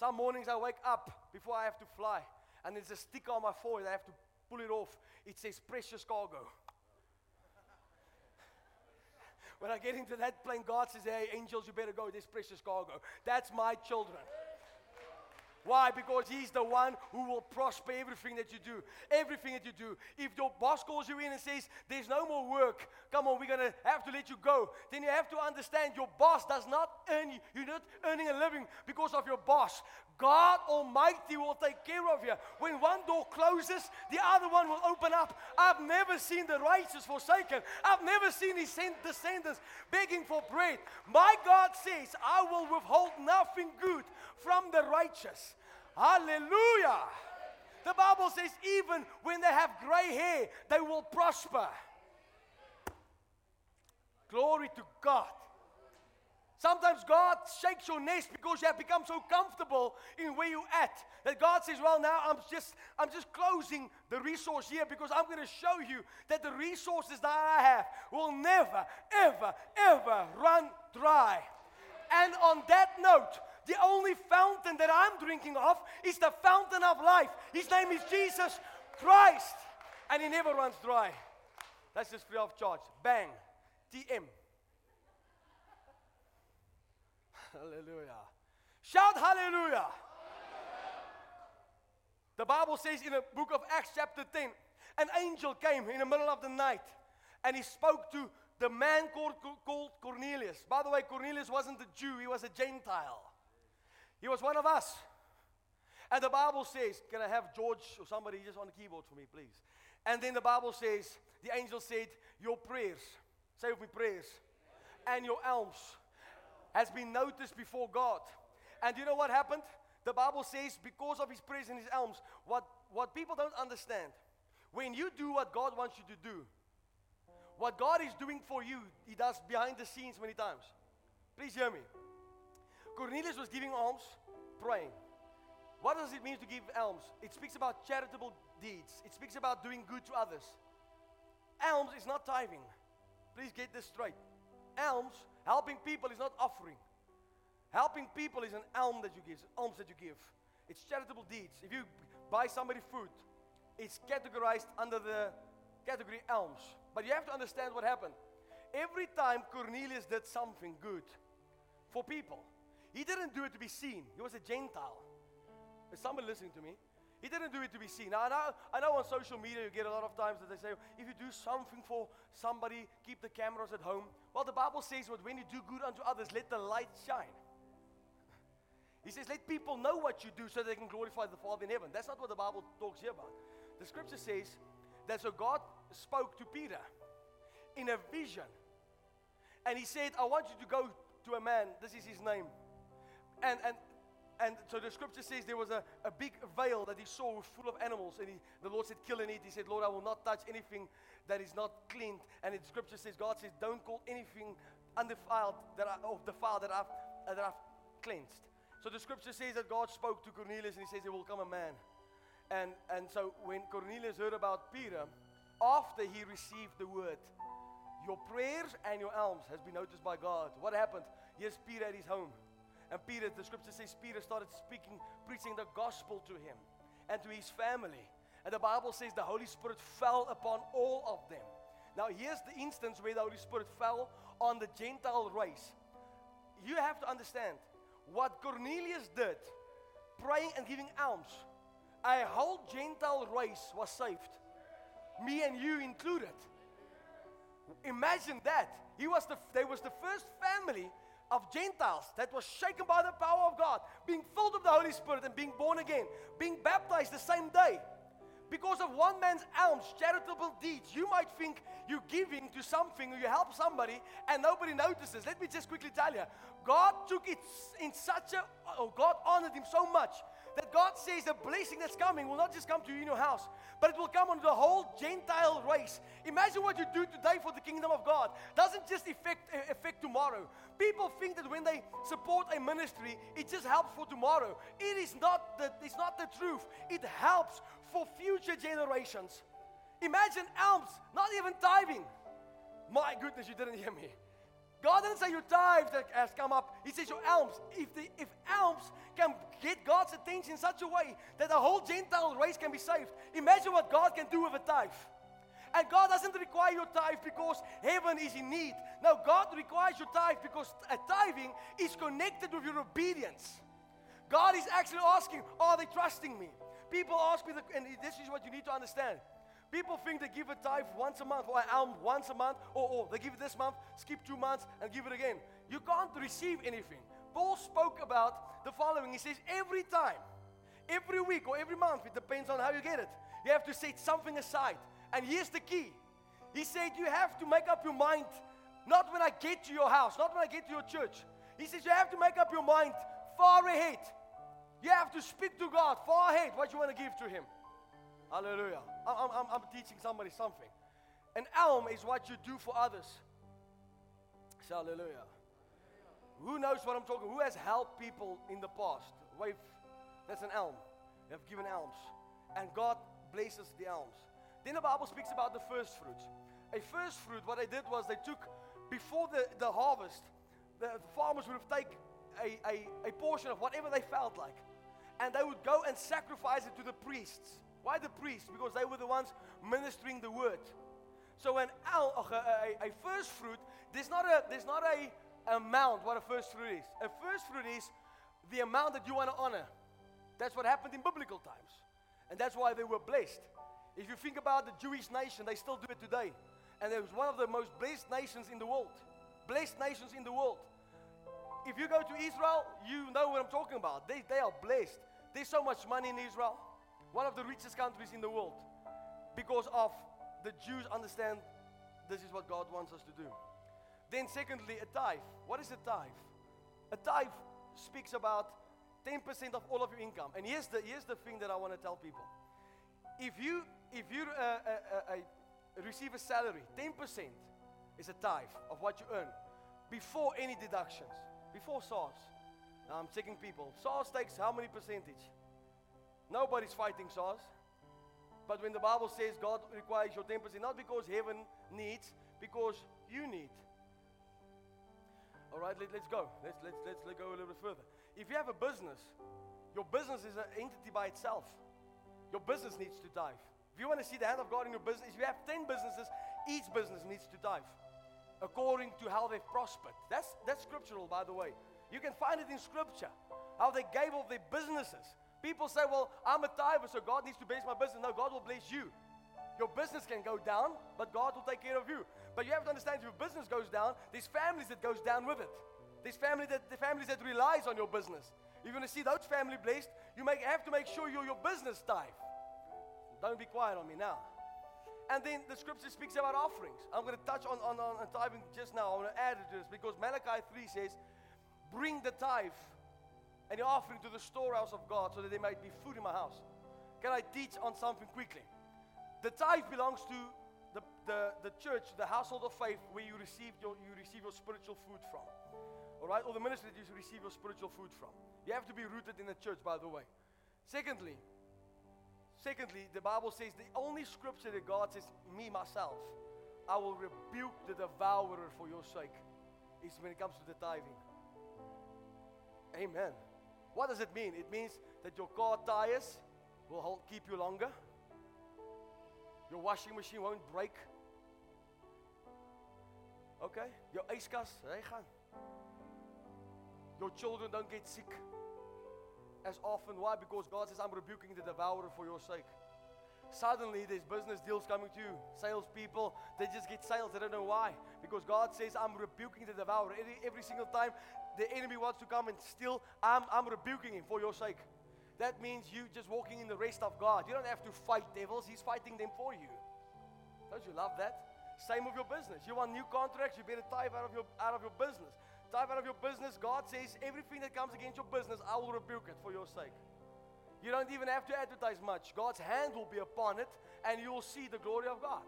Some mornings I wake up before I have to fly, and there's a sticker on my forehead. I have to pull it off. It says precious cargo. When I get into that plane, God says, Hey, angels, you better go. This precious cargo. That's my children. Why? Because He's the one who will prosper everything that you do. Everything that you do. If your boss calls you in and says, There's no more work, come on, we're going to have to let you go, then you have to understand your boss does not earn you. You're not earning a living because of your boss. God Almighty will take care of you. When one door closes, the other one will open up. I've never seen the righteous forsaken. I've never seen his descendants begging for bread. My God says, I will withhold nothing good from the righteous. Hallelujah. The Bible says, even when they have gray hair, they will prosper. Glory to God. Sometimes God shakes your nest because you have become so comfortable in where you're at that God says, Well, now I'm just I'm just closing the resource here because I'm going to show you that the resources that I have will never, ever, ever run dry. And on that note, the only fountain that I'm drinking of is the fountain of life. His name is Jesus Christ. And he never runs dry. That's just free of charge. Bang. TM. Hallelujah. Shout hallelujah. The Bible says in the book of Acts, chapter 10, an angel came in the middle of the night and he spoke to the man called, called Cornelius. By the way, Cornelius wasn't a Jew, he was a Gentile. He was one of us. And the Bible says, Can I have George or somebody just on the keyboard for me, please? And then the Bible says, the angel said, Your prayers, say with me, prayers, and your alms has been noticed before God. And you know what happened? The Bible says, because of his prayers and his alms, what, what people don't understand, when you do what God wants you to do, what God is doing for you, he does behind the scenes many times. Please hear me. Cornelius was giving alms, praying. What does it mean to give alms? It speaks about charitable deeds, it speaks about doing good to others. Alms is not tithing. Please get this straight. Alms, helping people, is not offering. Helping people is an alm that you give, alms that you give. It's charitable deeds. If you buy somebody food, it's categorized under the category alms. But you have to understand what happened. Every time Cornelius did something good for people, he didn't do it to be seen. He was a Gentile. Is somebody listening to me? He didn't do it to be seen. Now, I know, I know on social media you get a lot of times that they say, if you do something for somebody, keep the cameras at home. Well, the Bible says that when you do good unto others, let the light shine. He says, let people know what you do so they can glorify the Father in heaven. That's not what the Bible talks here about. The scripture says that so God spoke to Peter in a vision. And he said, I want you to go to a man, this is his name. And, and, and so the scripture says there was a, a big veil that he saw full of animals. And he, the Lord said, Kill and eat. He said, Lord, I will not touch anything that is not cleaned. And the scripture says, God says, Don't call anything undefiled that I, or defiled that I've, uh, that I've cleansed. So the scripture says that God spoke to Cornelius and he says, There will come a man. And, and so when Cornelius heard about Peter, after he received the word, your prayers and your alms has been noticed by God. What happened? Here's Peter at his home. And Peter, the scripture says, Peter started speaking, preaching the gospel to him and to his family. And the Bible says the Holy Spirit fell upon all of them. Now, here's the instance where the Holy Spirit fell on the Gentile race. You have to understand what Cornelius did, praying and giving alms, a whole Gentile race was saved, me and you included. Imagine that. He was the, they was the first family of Gentiles that was shaken by the power of God, being filled with the Holy Spirit and being born again, being baptized the same day. Because of one man's alms, charitable deeds, you might think you're giving to something or you help somebody and nobody notices. Let me just quickly tell you God took it in such a, oh, God honored him so much that God says the blessing that's coming will not just come to you in your house, but it will come on the whole Gentile race. Imagine what you do today for the kingdom of God. Doesn't just affect, uh, affect tomorrow. People think that when they support a ministry, it just helps for tomorrow. It is not the, it's not the truth. It helps for future generations. Imagine alms, not even tithing. My goodness, you didn't hear me. God didn't say your tithe has come up. He says your alms. If, the, if alms can get God's attention in such a way that the whole Gentile race can be saved, imagine what God can do with a tithe. And God doesn't require your tithe because heaven is in need. No, God requires your tithe because a tithing is connected with your obedience. God is actually asking, Are they trusting me? People ask me, the, and this is what you need to understand. People think they give a tithe once a month or an alm once a month, or, or they give it this month, skip two months, and give it again. You can't receive anything. Paul spoke about the following. He says, every time, every week, or every month, it depends on how you get it, you have to set something aside. And here's the key He said, You have to make up your mind, not when I get to your house, not when I get to your church. He says, You have to make up your mind far ahead. You have to speak to God far ahead what you want to give to Him. Hallelujah. I'm, I'm, I'm teaching somebody something. An alm is what you do for others. Hallelujah. Who knows what I'm talking? Who has helped people in the past? Wave. That's an alm. They have given alms. And God blesses the alms. Then the Bible speaks about the first fruits. A first fruit, what they did was they took, before the, the harvest, the, the farmers would have taken a, a, a portion of whatever they felt like. And they would go and sacrifice it to the priests. Why the priests? Because they were the ones ministering the word. So an al, a, a, a first fruit, there's not a there's not a amount what a first fruit is. A first fruit is the amount that you want to honor. That's what happened in biblical times. And that's why they were blessed. If you think about the Jewish nation, they still do it today. And it was one of the most blessed nations in the world. Blessed nations in the world. If you go to Israel, you know what I'm talking about. They, they are blessed. There's so much money in Israel one of the richest countries in the world. because of the Jews understand this is what God wants us to do. Then, secondly, a tithe. What is a tithe? A tithe speaks about 10% of all of your income. And here's the, here's the thing that I want to tell people. If you, if you uh, uh, uh, uh, receive a salary, 10% is a tithe of what you earn before any deductions, before SARS. Now I'm checking people. SARS takes how many percentage? Nobody's fighting SARS. But when the Bible says God requires your 10%, not because heaven needs, because you need. All right, let, us go. Let's, let's, let's, let go a little bit further. If you have a business, your business is an entity by itself. Your business needs to dive. If you want to see the hand of God in your business, if you have 10 businesses, each business needs to dive according to how they've prospered. That's, that's scriptural, by the way. You can find it in scripture, how they gave of their businesses. People say, Well, I'm a tither, so God needs to bless my business. No, God will bless you. Your business can go down, but God will take care of you. But you have to understand if your business goes down, there's families that goes down with it. There's family that the families that relies on your business. If You're going to see those family blessed. You make, have to make sure you're your business tithe. Don't be quiet on me now. And then the scripture speaks about offerings. I'm going to touch on, on, on tithing just now. I want to add to this because Malachi 3 says, Bring the tithe and offering to the storehouse of God so that there might be food in my house. Can I teach on something quickly? The tithe belongs to the, the, the church, the household of faith, where you receive your, you receive your spiritual food from. All right? Or the ministry that you receive your spiritual food from. You have to be rooted in the church, by the way. Secondly, secondly, the Bible says the only scripture that God says, me, myself, I will rebuke the devourer for your sake, is when it comes to the tithing. Amen. What does it mean? It means that your car tires will hold, keep you longer. Your washing machine won't break. Okay? Your yskas, gaan. Your children don't get sick as often. Why? Because God says, I'm rebuking the devourer for your sake. Suddenly, there's business deals coming to you. Salespeople, they just get sales. They don't know why. Because God says, I'm rebuking the devourer. Every, every single time the enemy wants to come and steal, I'm, I'm rebuking him for your sake. That means you just walking in the rest of God. You don't have to fight devils, He's fighting them for you. Don't you love that? Same with your business. You want new contracts, you better tithe out of your out of your business. Tithe out of your business. God says everything that comes against your business, I will rebuke it for your sake. You don't even have to advertise much. God's hand will be upon it, and you will see the glory of God.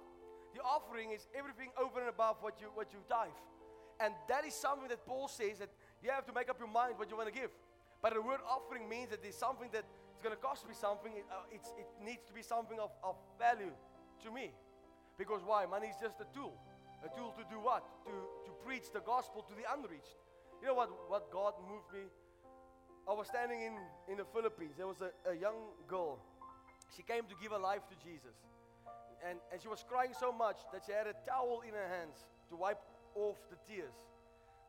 The offering is everything over and above what you what you tithe. And that is something that Paul says that you have to make up your mind what you want to give. But the word offering means that there's something that it's going to cost me something. It, uh, it needs to be something of, of value to me. Because why? Money is just a tool. A tool to do what? To, to preach the gospel to the unreached. You know what, what God moved me? I was standing in, in the Philippines. There was a, a young girl. She came to give her life to Jesus. And, and she was crying so much that she had a towel in her hands to wipe off the tears.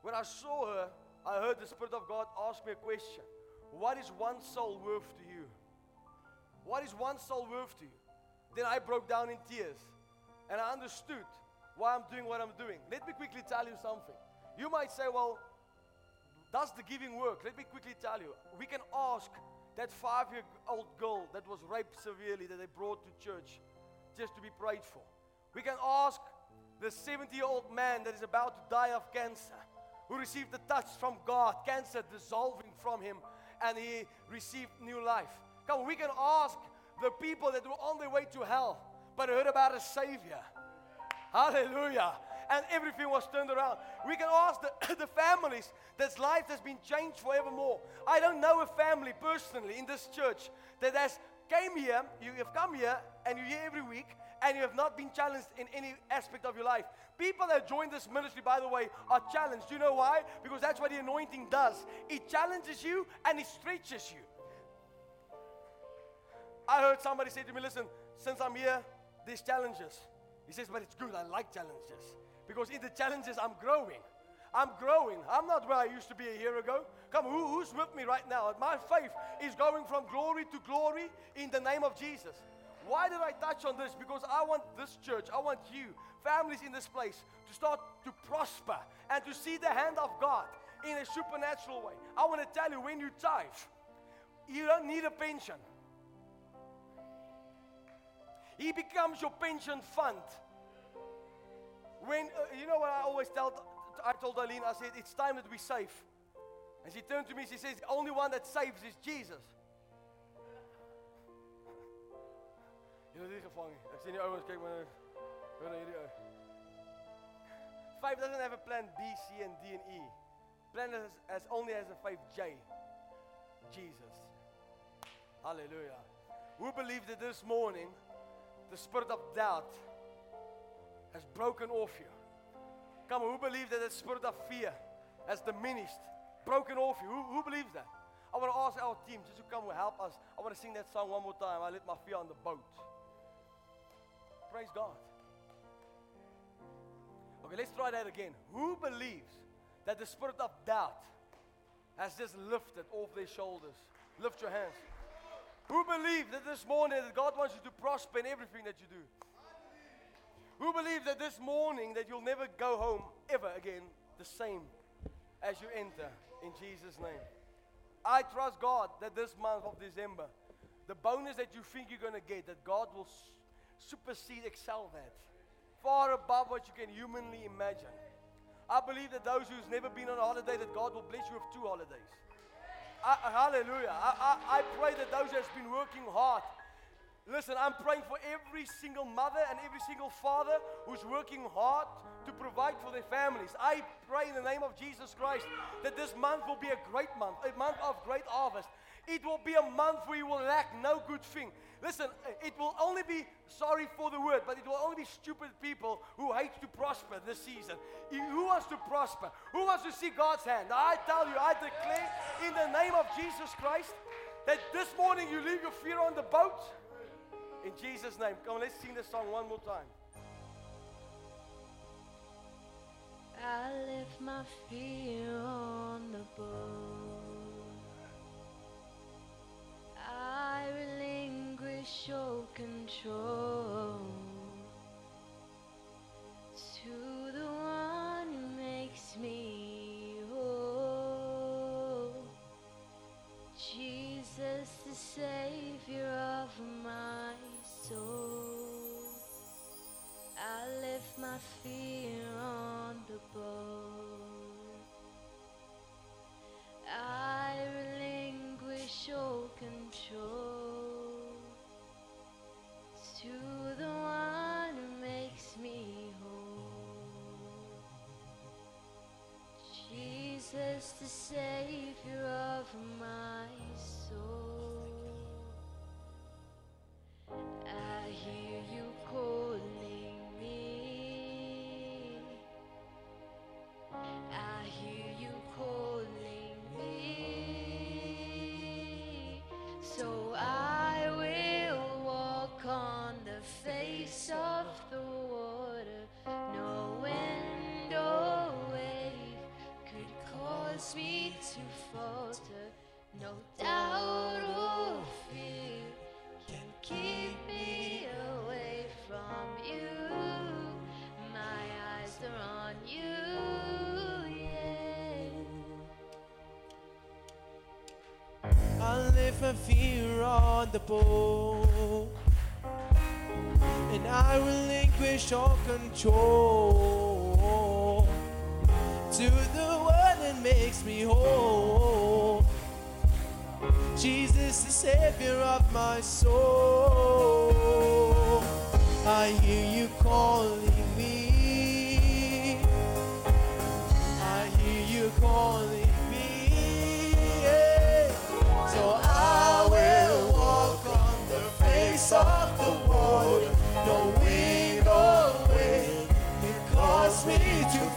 When I saw her, I heard the Spirit of God ask me a question What is one soul worth to you? What is one soul worth to you? Then I broke down in tears and I understood why I'm doing what I'm doing. Let me quickly tell you something. You might say, Well, does the giving work? Let me quickly tell you. We can ask that five year old girl that was raped severely that they brought to church just to be prayed for. We can ask the 70 year old man that is about to die of cancer who received the touch from God, cancer dissolving from him, and he received new life. Come, we can ask the people that were on their way to hell, but heard about a Savior. Hallelujah. And everything was turned around. We can ask the, the families that's life has been changed forevermore. I don't know a family personally in this church that has came here, you have come here, and you're here every week, and you have not been challenged in any aspect of your life. People that join this ministry, by the way, are challenged. Do you know why? Because that's what the anointing does. It challenges you and it stretches you. I heard somebody say to me, listen, since I'm here, there's challenges. He says, but it's good. I like challenges. Because in the challenges, I'm growing. I'm growing. I'm not where I used to be a year ago. Come, who, who's with me right now? My faith is going from glory to glory in the name of Jesus. Why did I touch on this? Because I want this church, I want you, families in this place, to start to prosper and to see the hand of God in a supernatural way. I want to tell you when you tithe, you don't need a pension. He becomes your pension fund. When, uh, you know what I always tell, I told Eileen, I said, it's time that we save. And she turned to me, she says, the only one that saves is Jesus. Het dit gevang. Ek sien die ouens kyk maar hoor na hierdie ou. Five doesn't have a plan B, C and D and E. Plan has, has only has a 5J. Jesus. Hallelujah. Who believed that this morning the spirit of doubt has broken off you? Come on, who believed that the spirit of fear has diminished, broken off you? Who, who believes that? I want to ask our team just to come and help us. I want to sing that song one more time. I let my fear on the boat. Praise God. Okay, let's try that again. Who believes that the spirit of doubt has just lifted off their shoulders? Lift your hands. Who believes that this morning that God wants you to prosper in everything that you do? Who believes that this morning that you'll never go home ever again the same as you enter in Jesus' name? I trust God that this month of December, the bonus that you think you're going to get, that God will supersede, excel that, far above what you can humanly imagine. I believe that those who's never been on a holiday, that God will bless you with two holidays. I, hallelujah. I, I, I pray that those who has been working hard. Listen, I'm praying for every single mother and every single father who's working hard to provide for their families. I pray in the name of Jesus Christ that this month will be a great month, a month of great harvest. It will be a month where you will lack no good thing. Listen, it will only be, sorry for the word, but it will only be stupid people who hate to prosper this season. Who wants to prosper? Who wants to see God's hand? I tell you, I declare in the name of Jesus Christ that this morning you leave your fear on the boat. In Jesus' name. Come on, let's sing this song one more time. I my fear on the boat. I all control to the one who makes me whole. Jesus, the Savior of my soul. I left my fear on the boat. I relinquish all control to the one who makes me whole. Jesus, the Savior of my soul. I hear you My fear on the boat, and I relinquish all control to the one that makes me whole. Jesus, the Savior of my soul. I hear you calling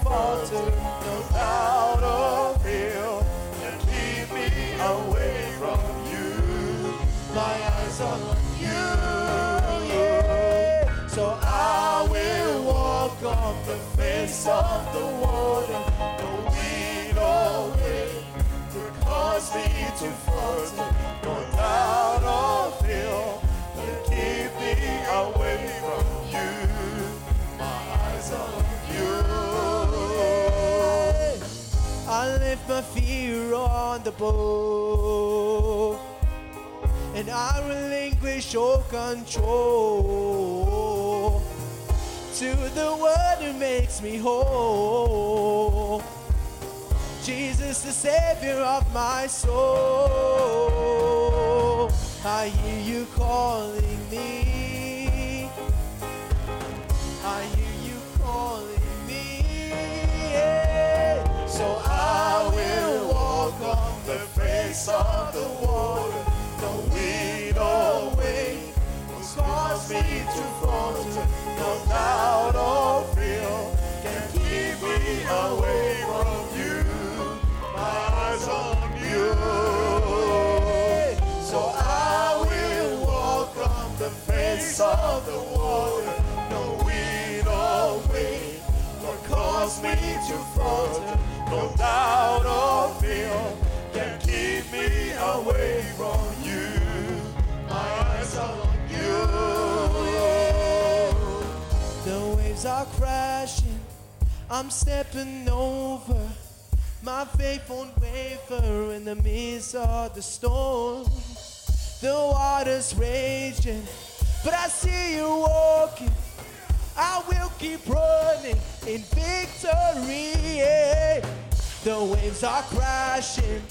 falter. No doubt of fear can keep me away from you. My eyes are on you. Yeah. So I will walk on the face of the water. No wind or wave could cause me to falter. I left my fear on the boat, and I relinquish relinquish all control to the one who makes me whole. Jesus, the Savior of my soul. I hear you calling me. Of the water. No wind or wave will cause me to falter. No doubt or fear can keep me away from you. My eyes on you. So I will walk on the face of the water. No wind or wave will cause me to falter. No doubt or fear me away from you. My eyes are on you. The waves are crashing. I'm stepping over. My faith won't waver in the midst of the storm. The water's raging, but I see you walking. I will keep running in victory. yeah. The waves are crashing.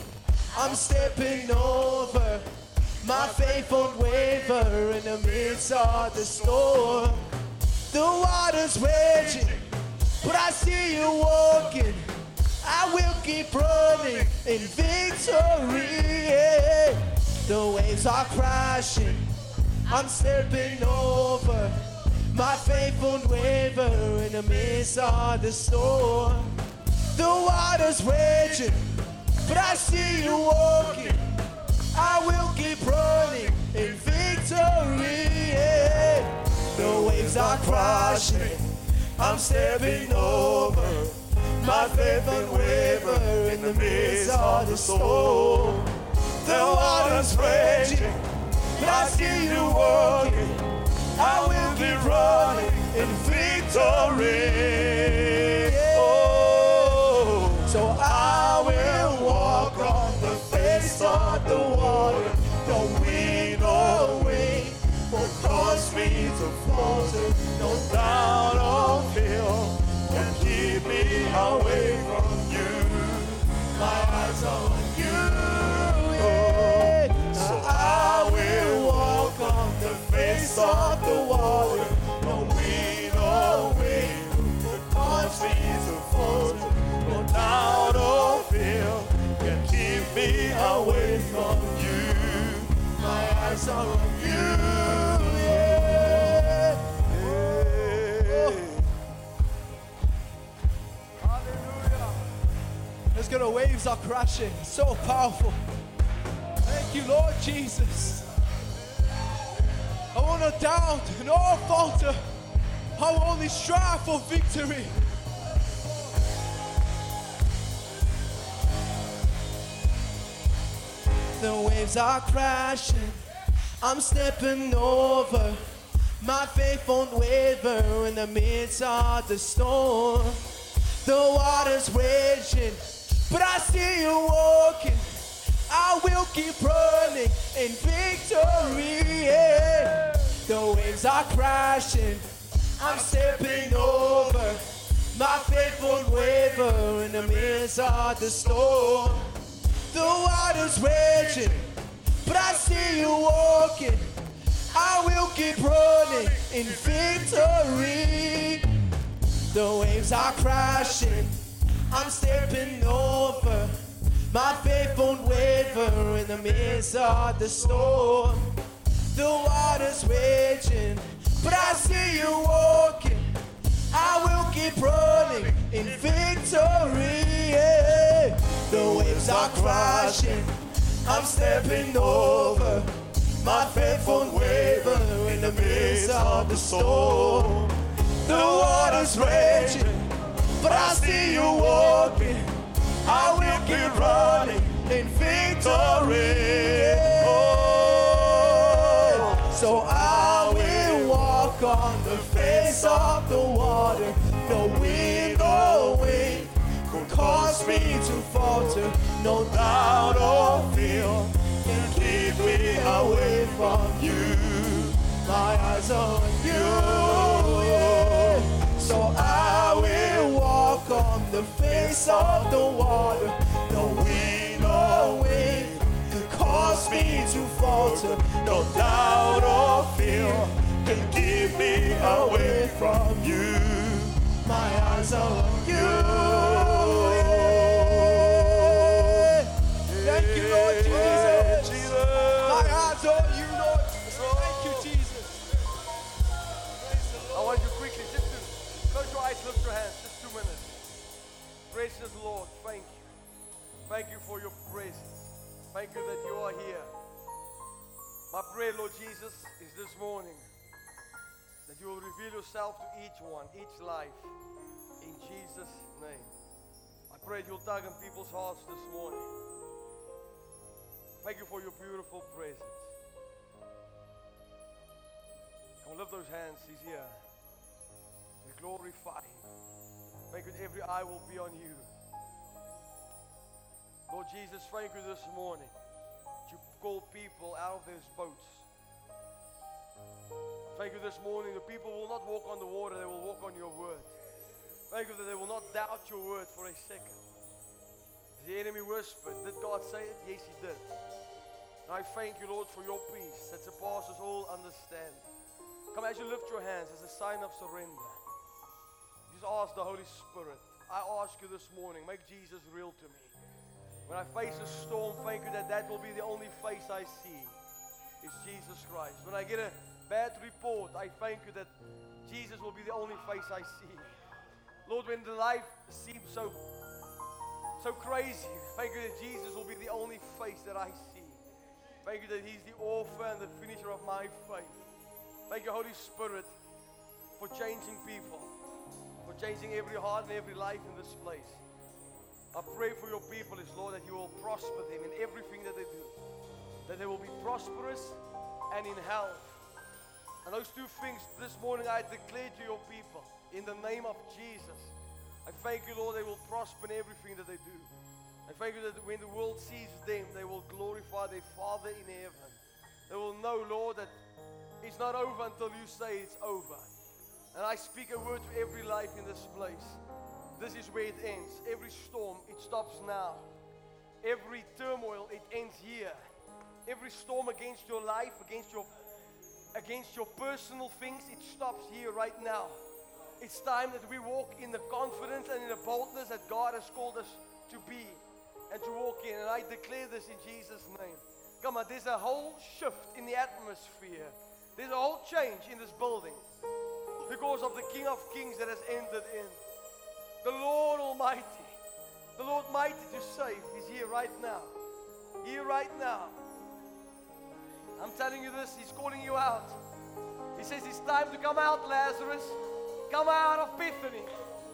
I'm stepping over. My faith won't waver in the midst of the storm. The water's raging, but I see you walking. I will keep running in victory. yeah. The waves are crashing. I'm stepping over. My faith won't waver in the midst of the storm. The water's raging, but I see you walking. I will keep running in victory. The waves are crashing. I'm stepping over. My faith won't in the midst of the storm. The water's raging, but I see you walking. I will be running in victory. Oh, so I will the water. No wind or wave will cause me to falter. No doubt or fear can keep me away from you. My eyes are on you. The waves are crashing. So powerful. Thank you, Lord Jesus. I want to doubt nor falter. I will only strive for victory. The waves are crashing. I'm stepping over. My faith won't waver in the midst of the storm. The water's raging, but I see you walking. I will keep running in victory. yeah. The waves are crashing. I'm stepping over. My faith won't waver in the midst of the storm. The water's raging, but I see you walking. I will keep running in victory. The waves are crashing. I'm stepping over. My faith won't waver in the midst of the storm. The water's raging, but I see you walking. I will keep running in victory. yeah. The waves are crashing. I'm stepping over. My faith won't waver in the midst of the storm. The water's raging, but I see you walking. I will keep running in victory. Oh, so I will walk on the face of the water. No cause me to falter. No doubt or fear can keep me away from you. My eyes on you. So I will walk on the face of the water. No wind or wave can cause me to falter. No doubt or fear can keep me away from you. My eyes are on you. On you, Lord. Thank you, Jesus. I want you quickly just to close your eyes, lift your hands, just two minutes. Gracious Lord, thank you. Thank you for your presence. Thank you that you are here. My prayer, Lord Jesus, is this morning that you will reveal yourself to each one, each life, in Jesus' name. I pray you'll tug on people's hearts this morning. Thank you for your beautiful presence. Come on, lift those hands. He's here. We glorify him. Thank you every eye will be on you. Lord Jesus, thank you this morning. You call people out of those boats. Thank you this morning. The people will not walk on the water, they will walk on your word. Thank you that they will not doubt your word for a second. The enemy whispered, Did God say it? Yes, he did. And I thank you, Lord, for your peace that surpasses all understanding. Come as you lift your hands as a sign of surrender. Just ask the Holy Spirit. I ask you this morning, make Jesus real to me. When I face a storm, thank you that that will be the only face I see. Is Jesus Christ. When I get a bad report, I thank you that Jesus will be the only face I see. Lord, when the life seems so so crazy, thank you that Jesus will be the only face that I see. Thank you that He's the author and the finisher of my faith. Thank you, Holy Spirit, for changing people, for changing every heart and every life in this place. I pray for your people, is Lord, that you will prosper them in everything that they do, that they will be prosperous and in health. And those two things this morning I declare to your people in the name of Jesus. I thank you, Lord, they will prosper in everything that they do. I thank you that when the world sees them, they will glorify their Father in heaven. They will know, Lord, that it's not over until you say it's over. And I speak a word to every life in this place. This is where it ends. Every storm, it stops now. Every turmoil, it ends here. Every storm against your life, against your against your personal things, it stops here right now. It's time that we walk in the confidence and in the boldness that God has called us to be and to walk in. And I declare this in Jesus' name. Come on, there's a whole shift in the atmosphere. There's a whole change in this building because of the King of Kings that has entered in. The Lord Almighty, the Lord mighty to save, is here right now. Here right now. I'm telling you this, He's calling you out. He says it's time to come out, Lazarus. Come out of Bethany.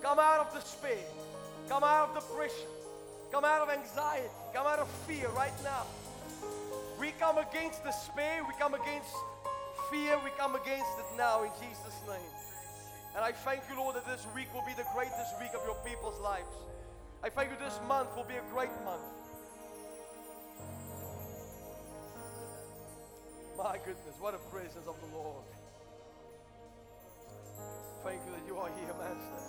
Come out of despair. Come out of depression. Come out of anxiety. Come out of fear right now. We come against despair. We come against fear. We come against it now in Jesus' name. And I thank you, Lord, that this week will be the greatest week of your people's lives. I thank you this month will be a great month. My goodness, what a presence of the Lord. Thank you that you are here, Master.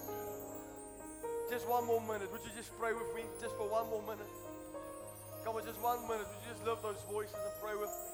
Just one more minute. Would you just pray with me? Just for one more minute. Come on, just one minute. Would you just lift those voices and pray with me?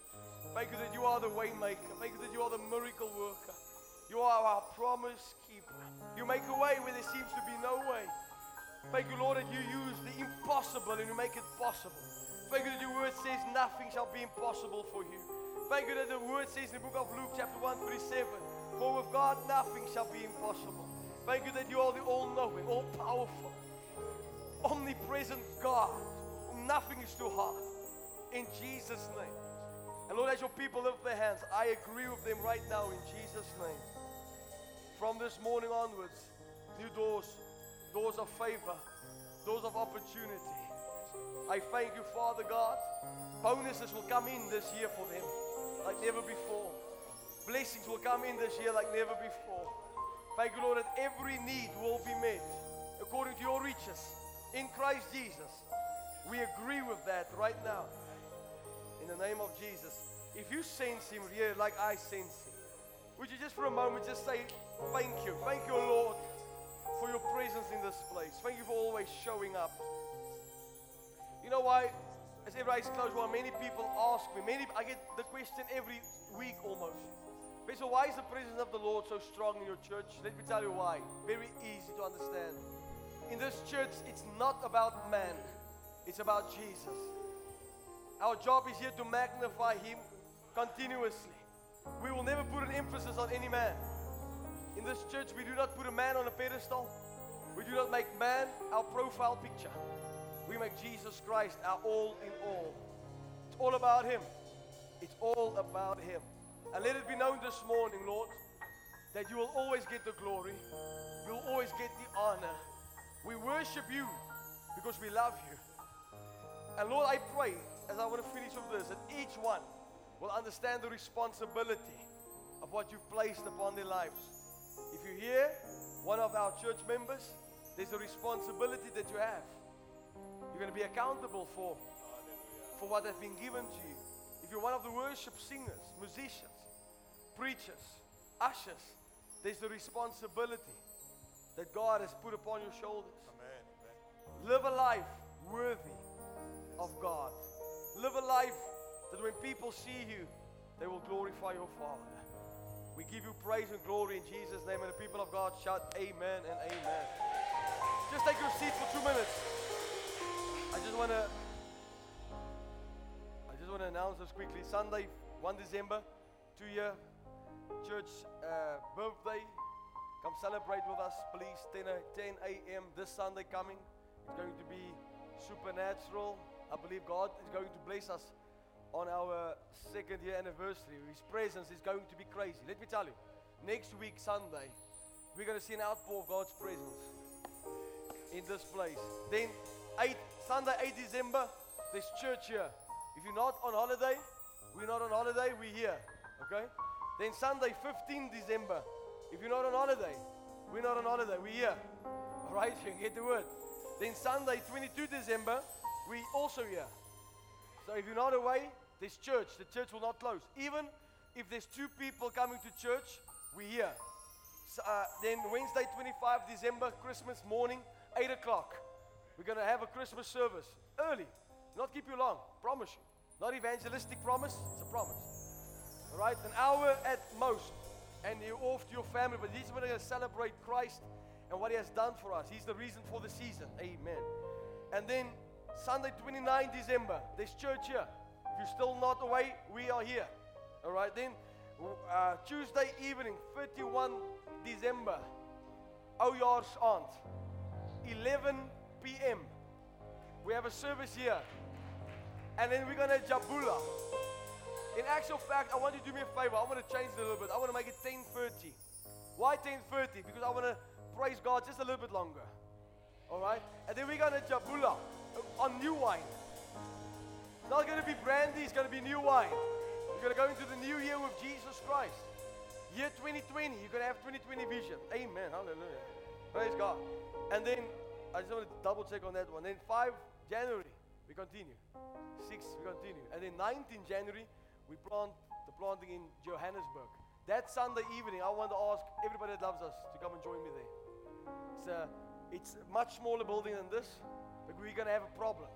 Thank you that you are the waymaker. Thank you that you are the miracle worker. You are our promise keeper. You make a way where there seems to be no way. Thank you, Lord, that you use the impossible and you make it possible. Thank you that your word says nothing shall be impossible for you. Thank you that the word says in the book of Luke, chapter 137, for with God nothing shall be impossible. Thank you that you are the all knowing, all powerful, omnipresent God. Nothing is too hard. In Jesus' name. And Lord, as your people lift their hands, I agree with them right now in Jesus' name. From this morning onwards, new doors, doors of favor, doors of opportunity. I thank you, Father God. Bonuses will come in this year for them like never before. Blessings will come in this year like never before. Thank you, Lord, that every need will be met according to your riches in Christ Jesus. We agree with that right now. In the name of Jesus. If you sense him here like I sense him, would you just for a moment just say, Thank you. Thank you, Lord, for your presence in this place. Thank you for always showing up. You know why? As every eyes closed, why many people ask me, many I get the question every week almost. So why is the presence of the Lord so strong in your church? Let me tell you why. Very easy to understand. In this church, it's not about man, it's about Jesus. Our job is here to magnify Him continuously. We will never put an emphasis on any man. In this church, we do not put a man on a pedestal. We do not make man our profile picture. We make Jesus Christ our all in all. It's all about Him. It's all about Him. And let it be known this morning, Lord, that you will always get the glory. You will always get the honor. We worship you because we love you. And Lord, I pray, as I want to finish with this, that each one will understand the responsibility of what you've placed upon their lives. If you're here, one of our church members, there's a responsibility that you have. You're going to be accountable for, for what has been given to you. If you're one of the worship singers, musicians, preachers, ushers, there's the responsibility that God has put upon your shoulders. Live a life worthy of God. Live a life that when people see you, they will glorify your Father. We give you praise and glory in Jesus' name. And the people of God shout amen and amen. Just take your seat for two minutes. I just want to I just want to announce this quickly. Sunday, 1 December, two year church uh, birthday. Come celebrate with us, please. 10, a- 10 a.m. this Sunday coming. It's going to be supernatural. I believe God is going to bless us on our second year anniversary. His presence is going to be crazy. Let me tell you, next week, Sunday, we're going to see an outpour of God's presence in this place. Then, 8, Sunday, 8 December, there's church here. If you're not on holiday, we're not on holiday, we're here. Okay? Then Sunday, 15 December, if you're not on holiday, we're not on holiday, we're here. All right? You can get the word. Then Sunday, 22 December, we also here. So if you're not away, there's church. The church will not close. Even if there's two people coming to church, we're here. So, uh, then Wednesday, 25 December, Christmas morning, 8 o'clock. We're going to have a Christmas service early. Not keep you long, promise you. Not evangelistic promise, it's a promise. All right, an hour at most, and you're off to your family. But this is we're going to celebrate Christ and what He has done for us. He's the reason for the season. Amen. And then Sunday, 29 December, there's church here. If you're still not away, we are here. All right, then uh, Tuesday evening, 31 December, Ojaars Aunt, 11 p.m. We have a service here. And then we're going to Jabula. In actual fact, I want you to do me a favor. I want to change it a little bit. I want to make it 10:30. Why 10:30? Because I want to praise God just a little bit longer. All right? And then we're going to Jabula on new wine. It's not going to be brandy, it's going to be new wine. We're going to go into the new year with Jesus Christ. Year 2020, you're going to have 2020 vision. Amen. Hallelujah. Praise God. And then, I just want to double check on that one. Then 5 January, we continue. 6, we continue. And then 19 January, we plant the planting in Johannesburg. That Sunday evening, I want to ask everybody that loves us to come and join me there. It's a, it's a much smaller building than this, but we're going to have a problem.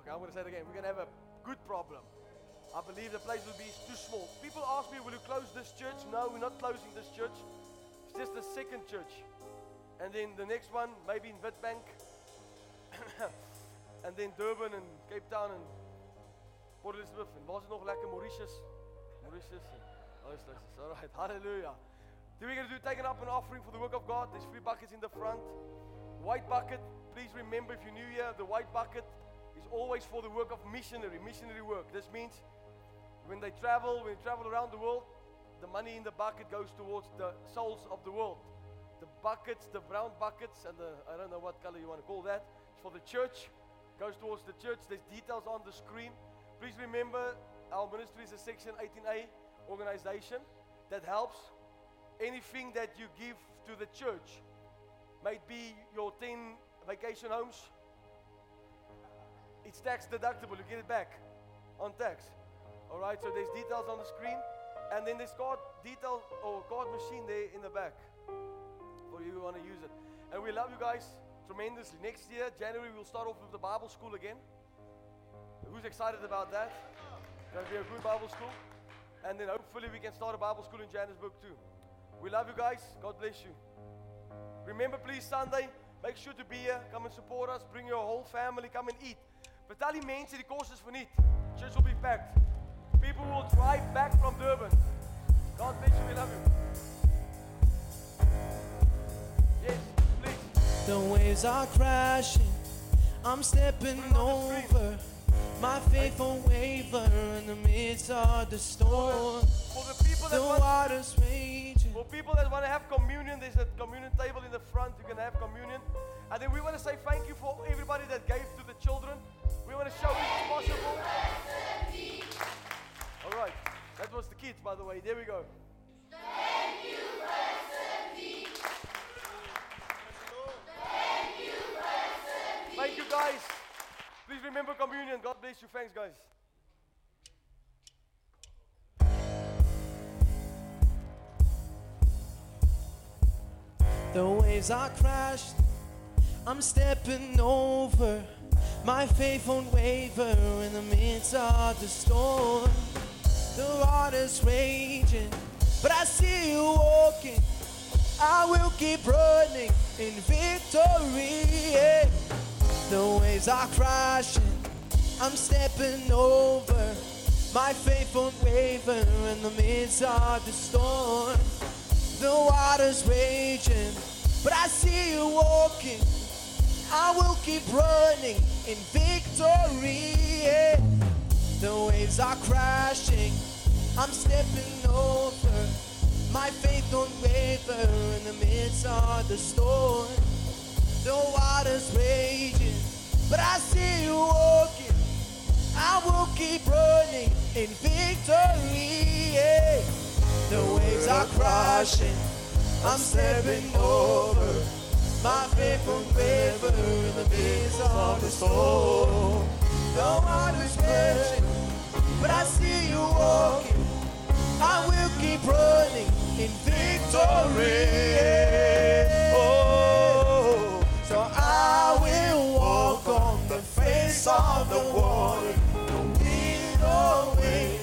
Okay, I'm going to say it again. We're going to have a good problem. I believe the place will be too small. People ask me, will you close this church? No, we're not closing this church. It's just the second church. And then the next one, maybe in Witbank. and then Durban and Cape Town and Port Elizabeth. En waar is het nog lekker? Mauritius. Mauritius. Oh, it's. All right. Hallelujah. Then we're going to do taking up an offering for the work of God. There's three buckets in the front. White bucket. Please remember if you're new here, the white bucket is always for the work of missionary, missionary work. This means when they travel, when they travel around the world, the money in the bucket goes towards the souls of the world. The buckets, the brown buckets, and the I don't know what color you want to call that, it's for the church, goes towards the church. There's details on the screen. Please remember our ministry is a Section 18A organization that helps anything that you give to the church. Might be your 10 vacation homes. It's tax deductible. You get it back on tax. All right, so there's details on the screen. And then there's card detail or card machine there in the back for you who want to use it. And we love you guys tremendously. Next year, January, we'll start off with the Bible school again. Who's excited about that? Going to be a good Bible school. And then hopefully we can start a Bible school in Johannesburg too. We love you guys. God bless you. Remember, please, Sunday, make sure to be here. Come and support us. Bring your whole family. Come and eat. Vertel die mense die kos is verniet. Church will be packed. People will drive back from Durban. God bless you. We love you. Yes, please. The waves are crashing. I'm stepping over. My faith won't waver in the midst of the storm. For the people that The waters raging. People that want to have communion, there's a communion table in the front. You can have communion. And then we want to say thank you for everybody that gave to the children. We want to show it's possible. All right. That was the kids, by the way. There we go. Thank you, guys. Please remember communion. God bless you. Thanks, guys. The waves are crashed. I'm stepping over. My faith won't waver in the midst of the storm. The water's raging, but I see you walking. I will keep running in victory. yeah. The waves are crashing. I'm stepping over. My faith won't waver in the midst of the storm. The water's raging, but I see you walking. I will keep running in victory. yeah. The waves are crashing. I'm stepping over. My faith don't waver in the midst of the storm. The water's raging, but I see you walking. I will keep running in victory. yeah. The waves are crashing. I'm stepping over. My faith won't in the midst of the storm. The water's raging, but I see you walking. I will keep running in victory. Oh, so I will walk on the face of the water. No wind or wave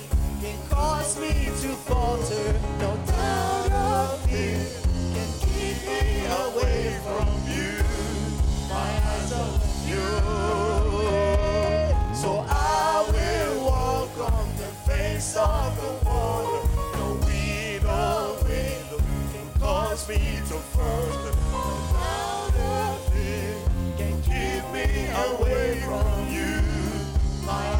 cause me to falter. No doubt of fear can keep me away from you. My eyes on you. So I will walk on the face of the water. No wind or wave can cause me to falter. No doubt of fear can keep me away from you. My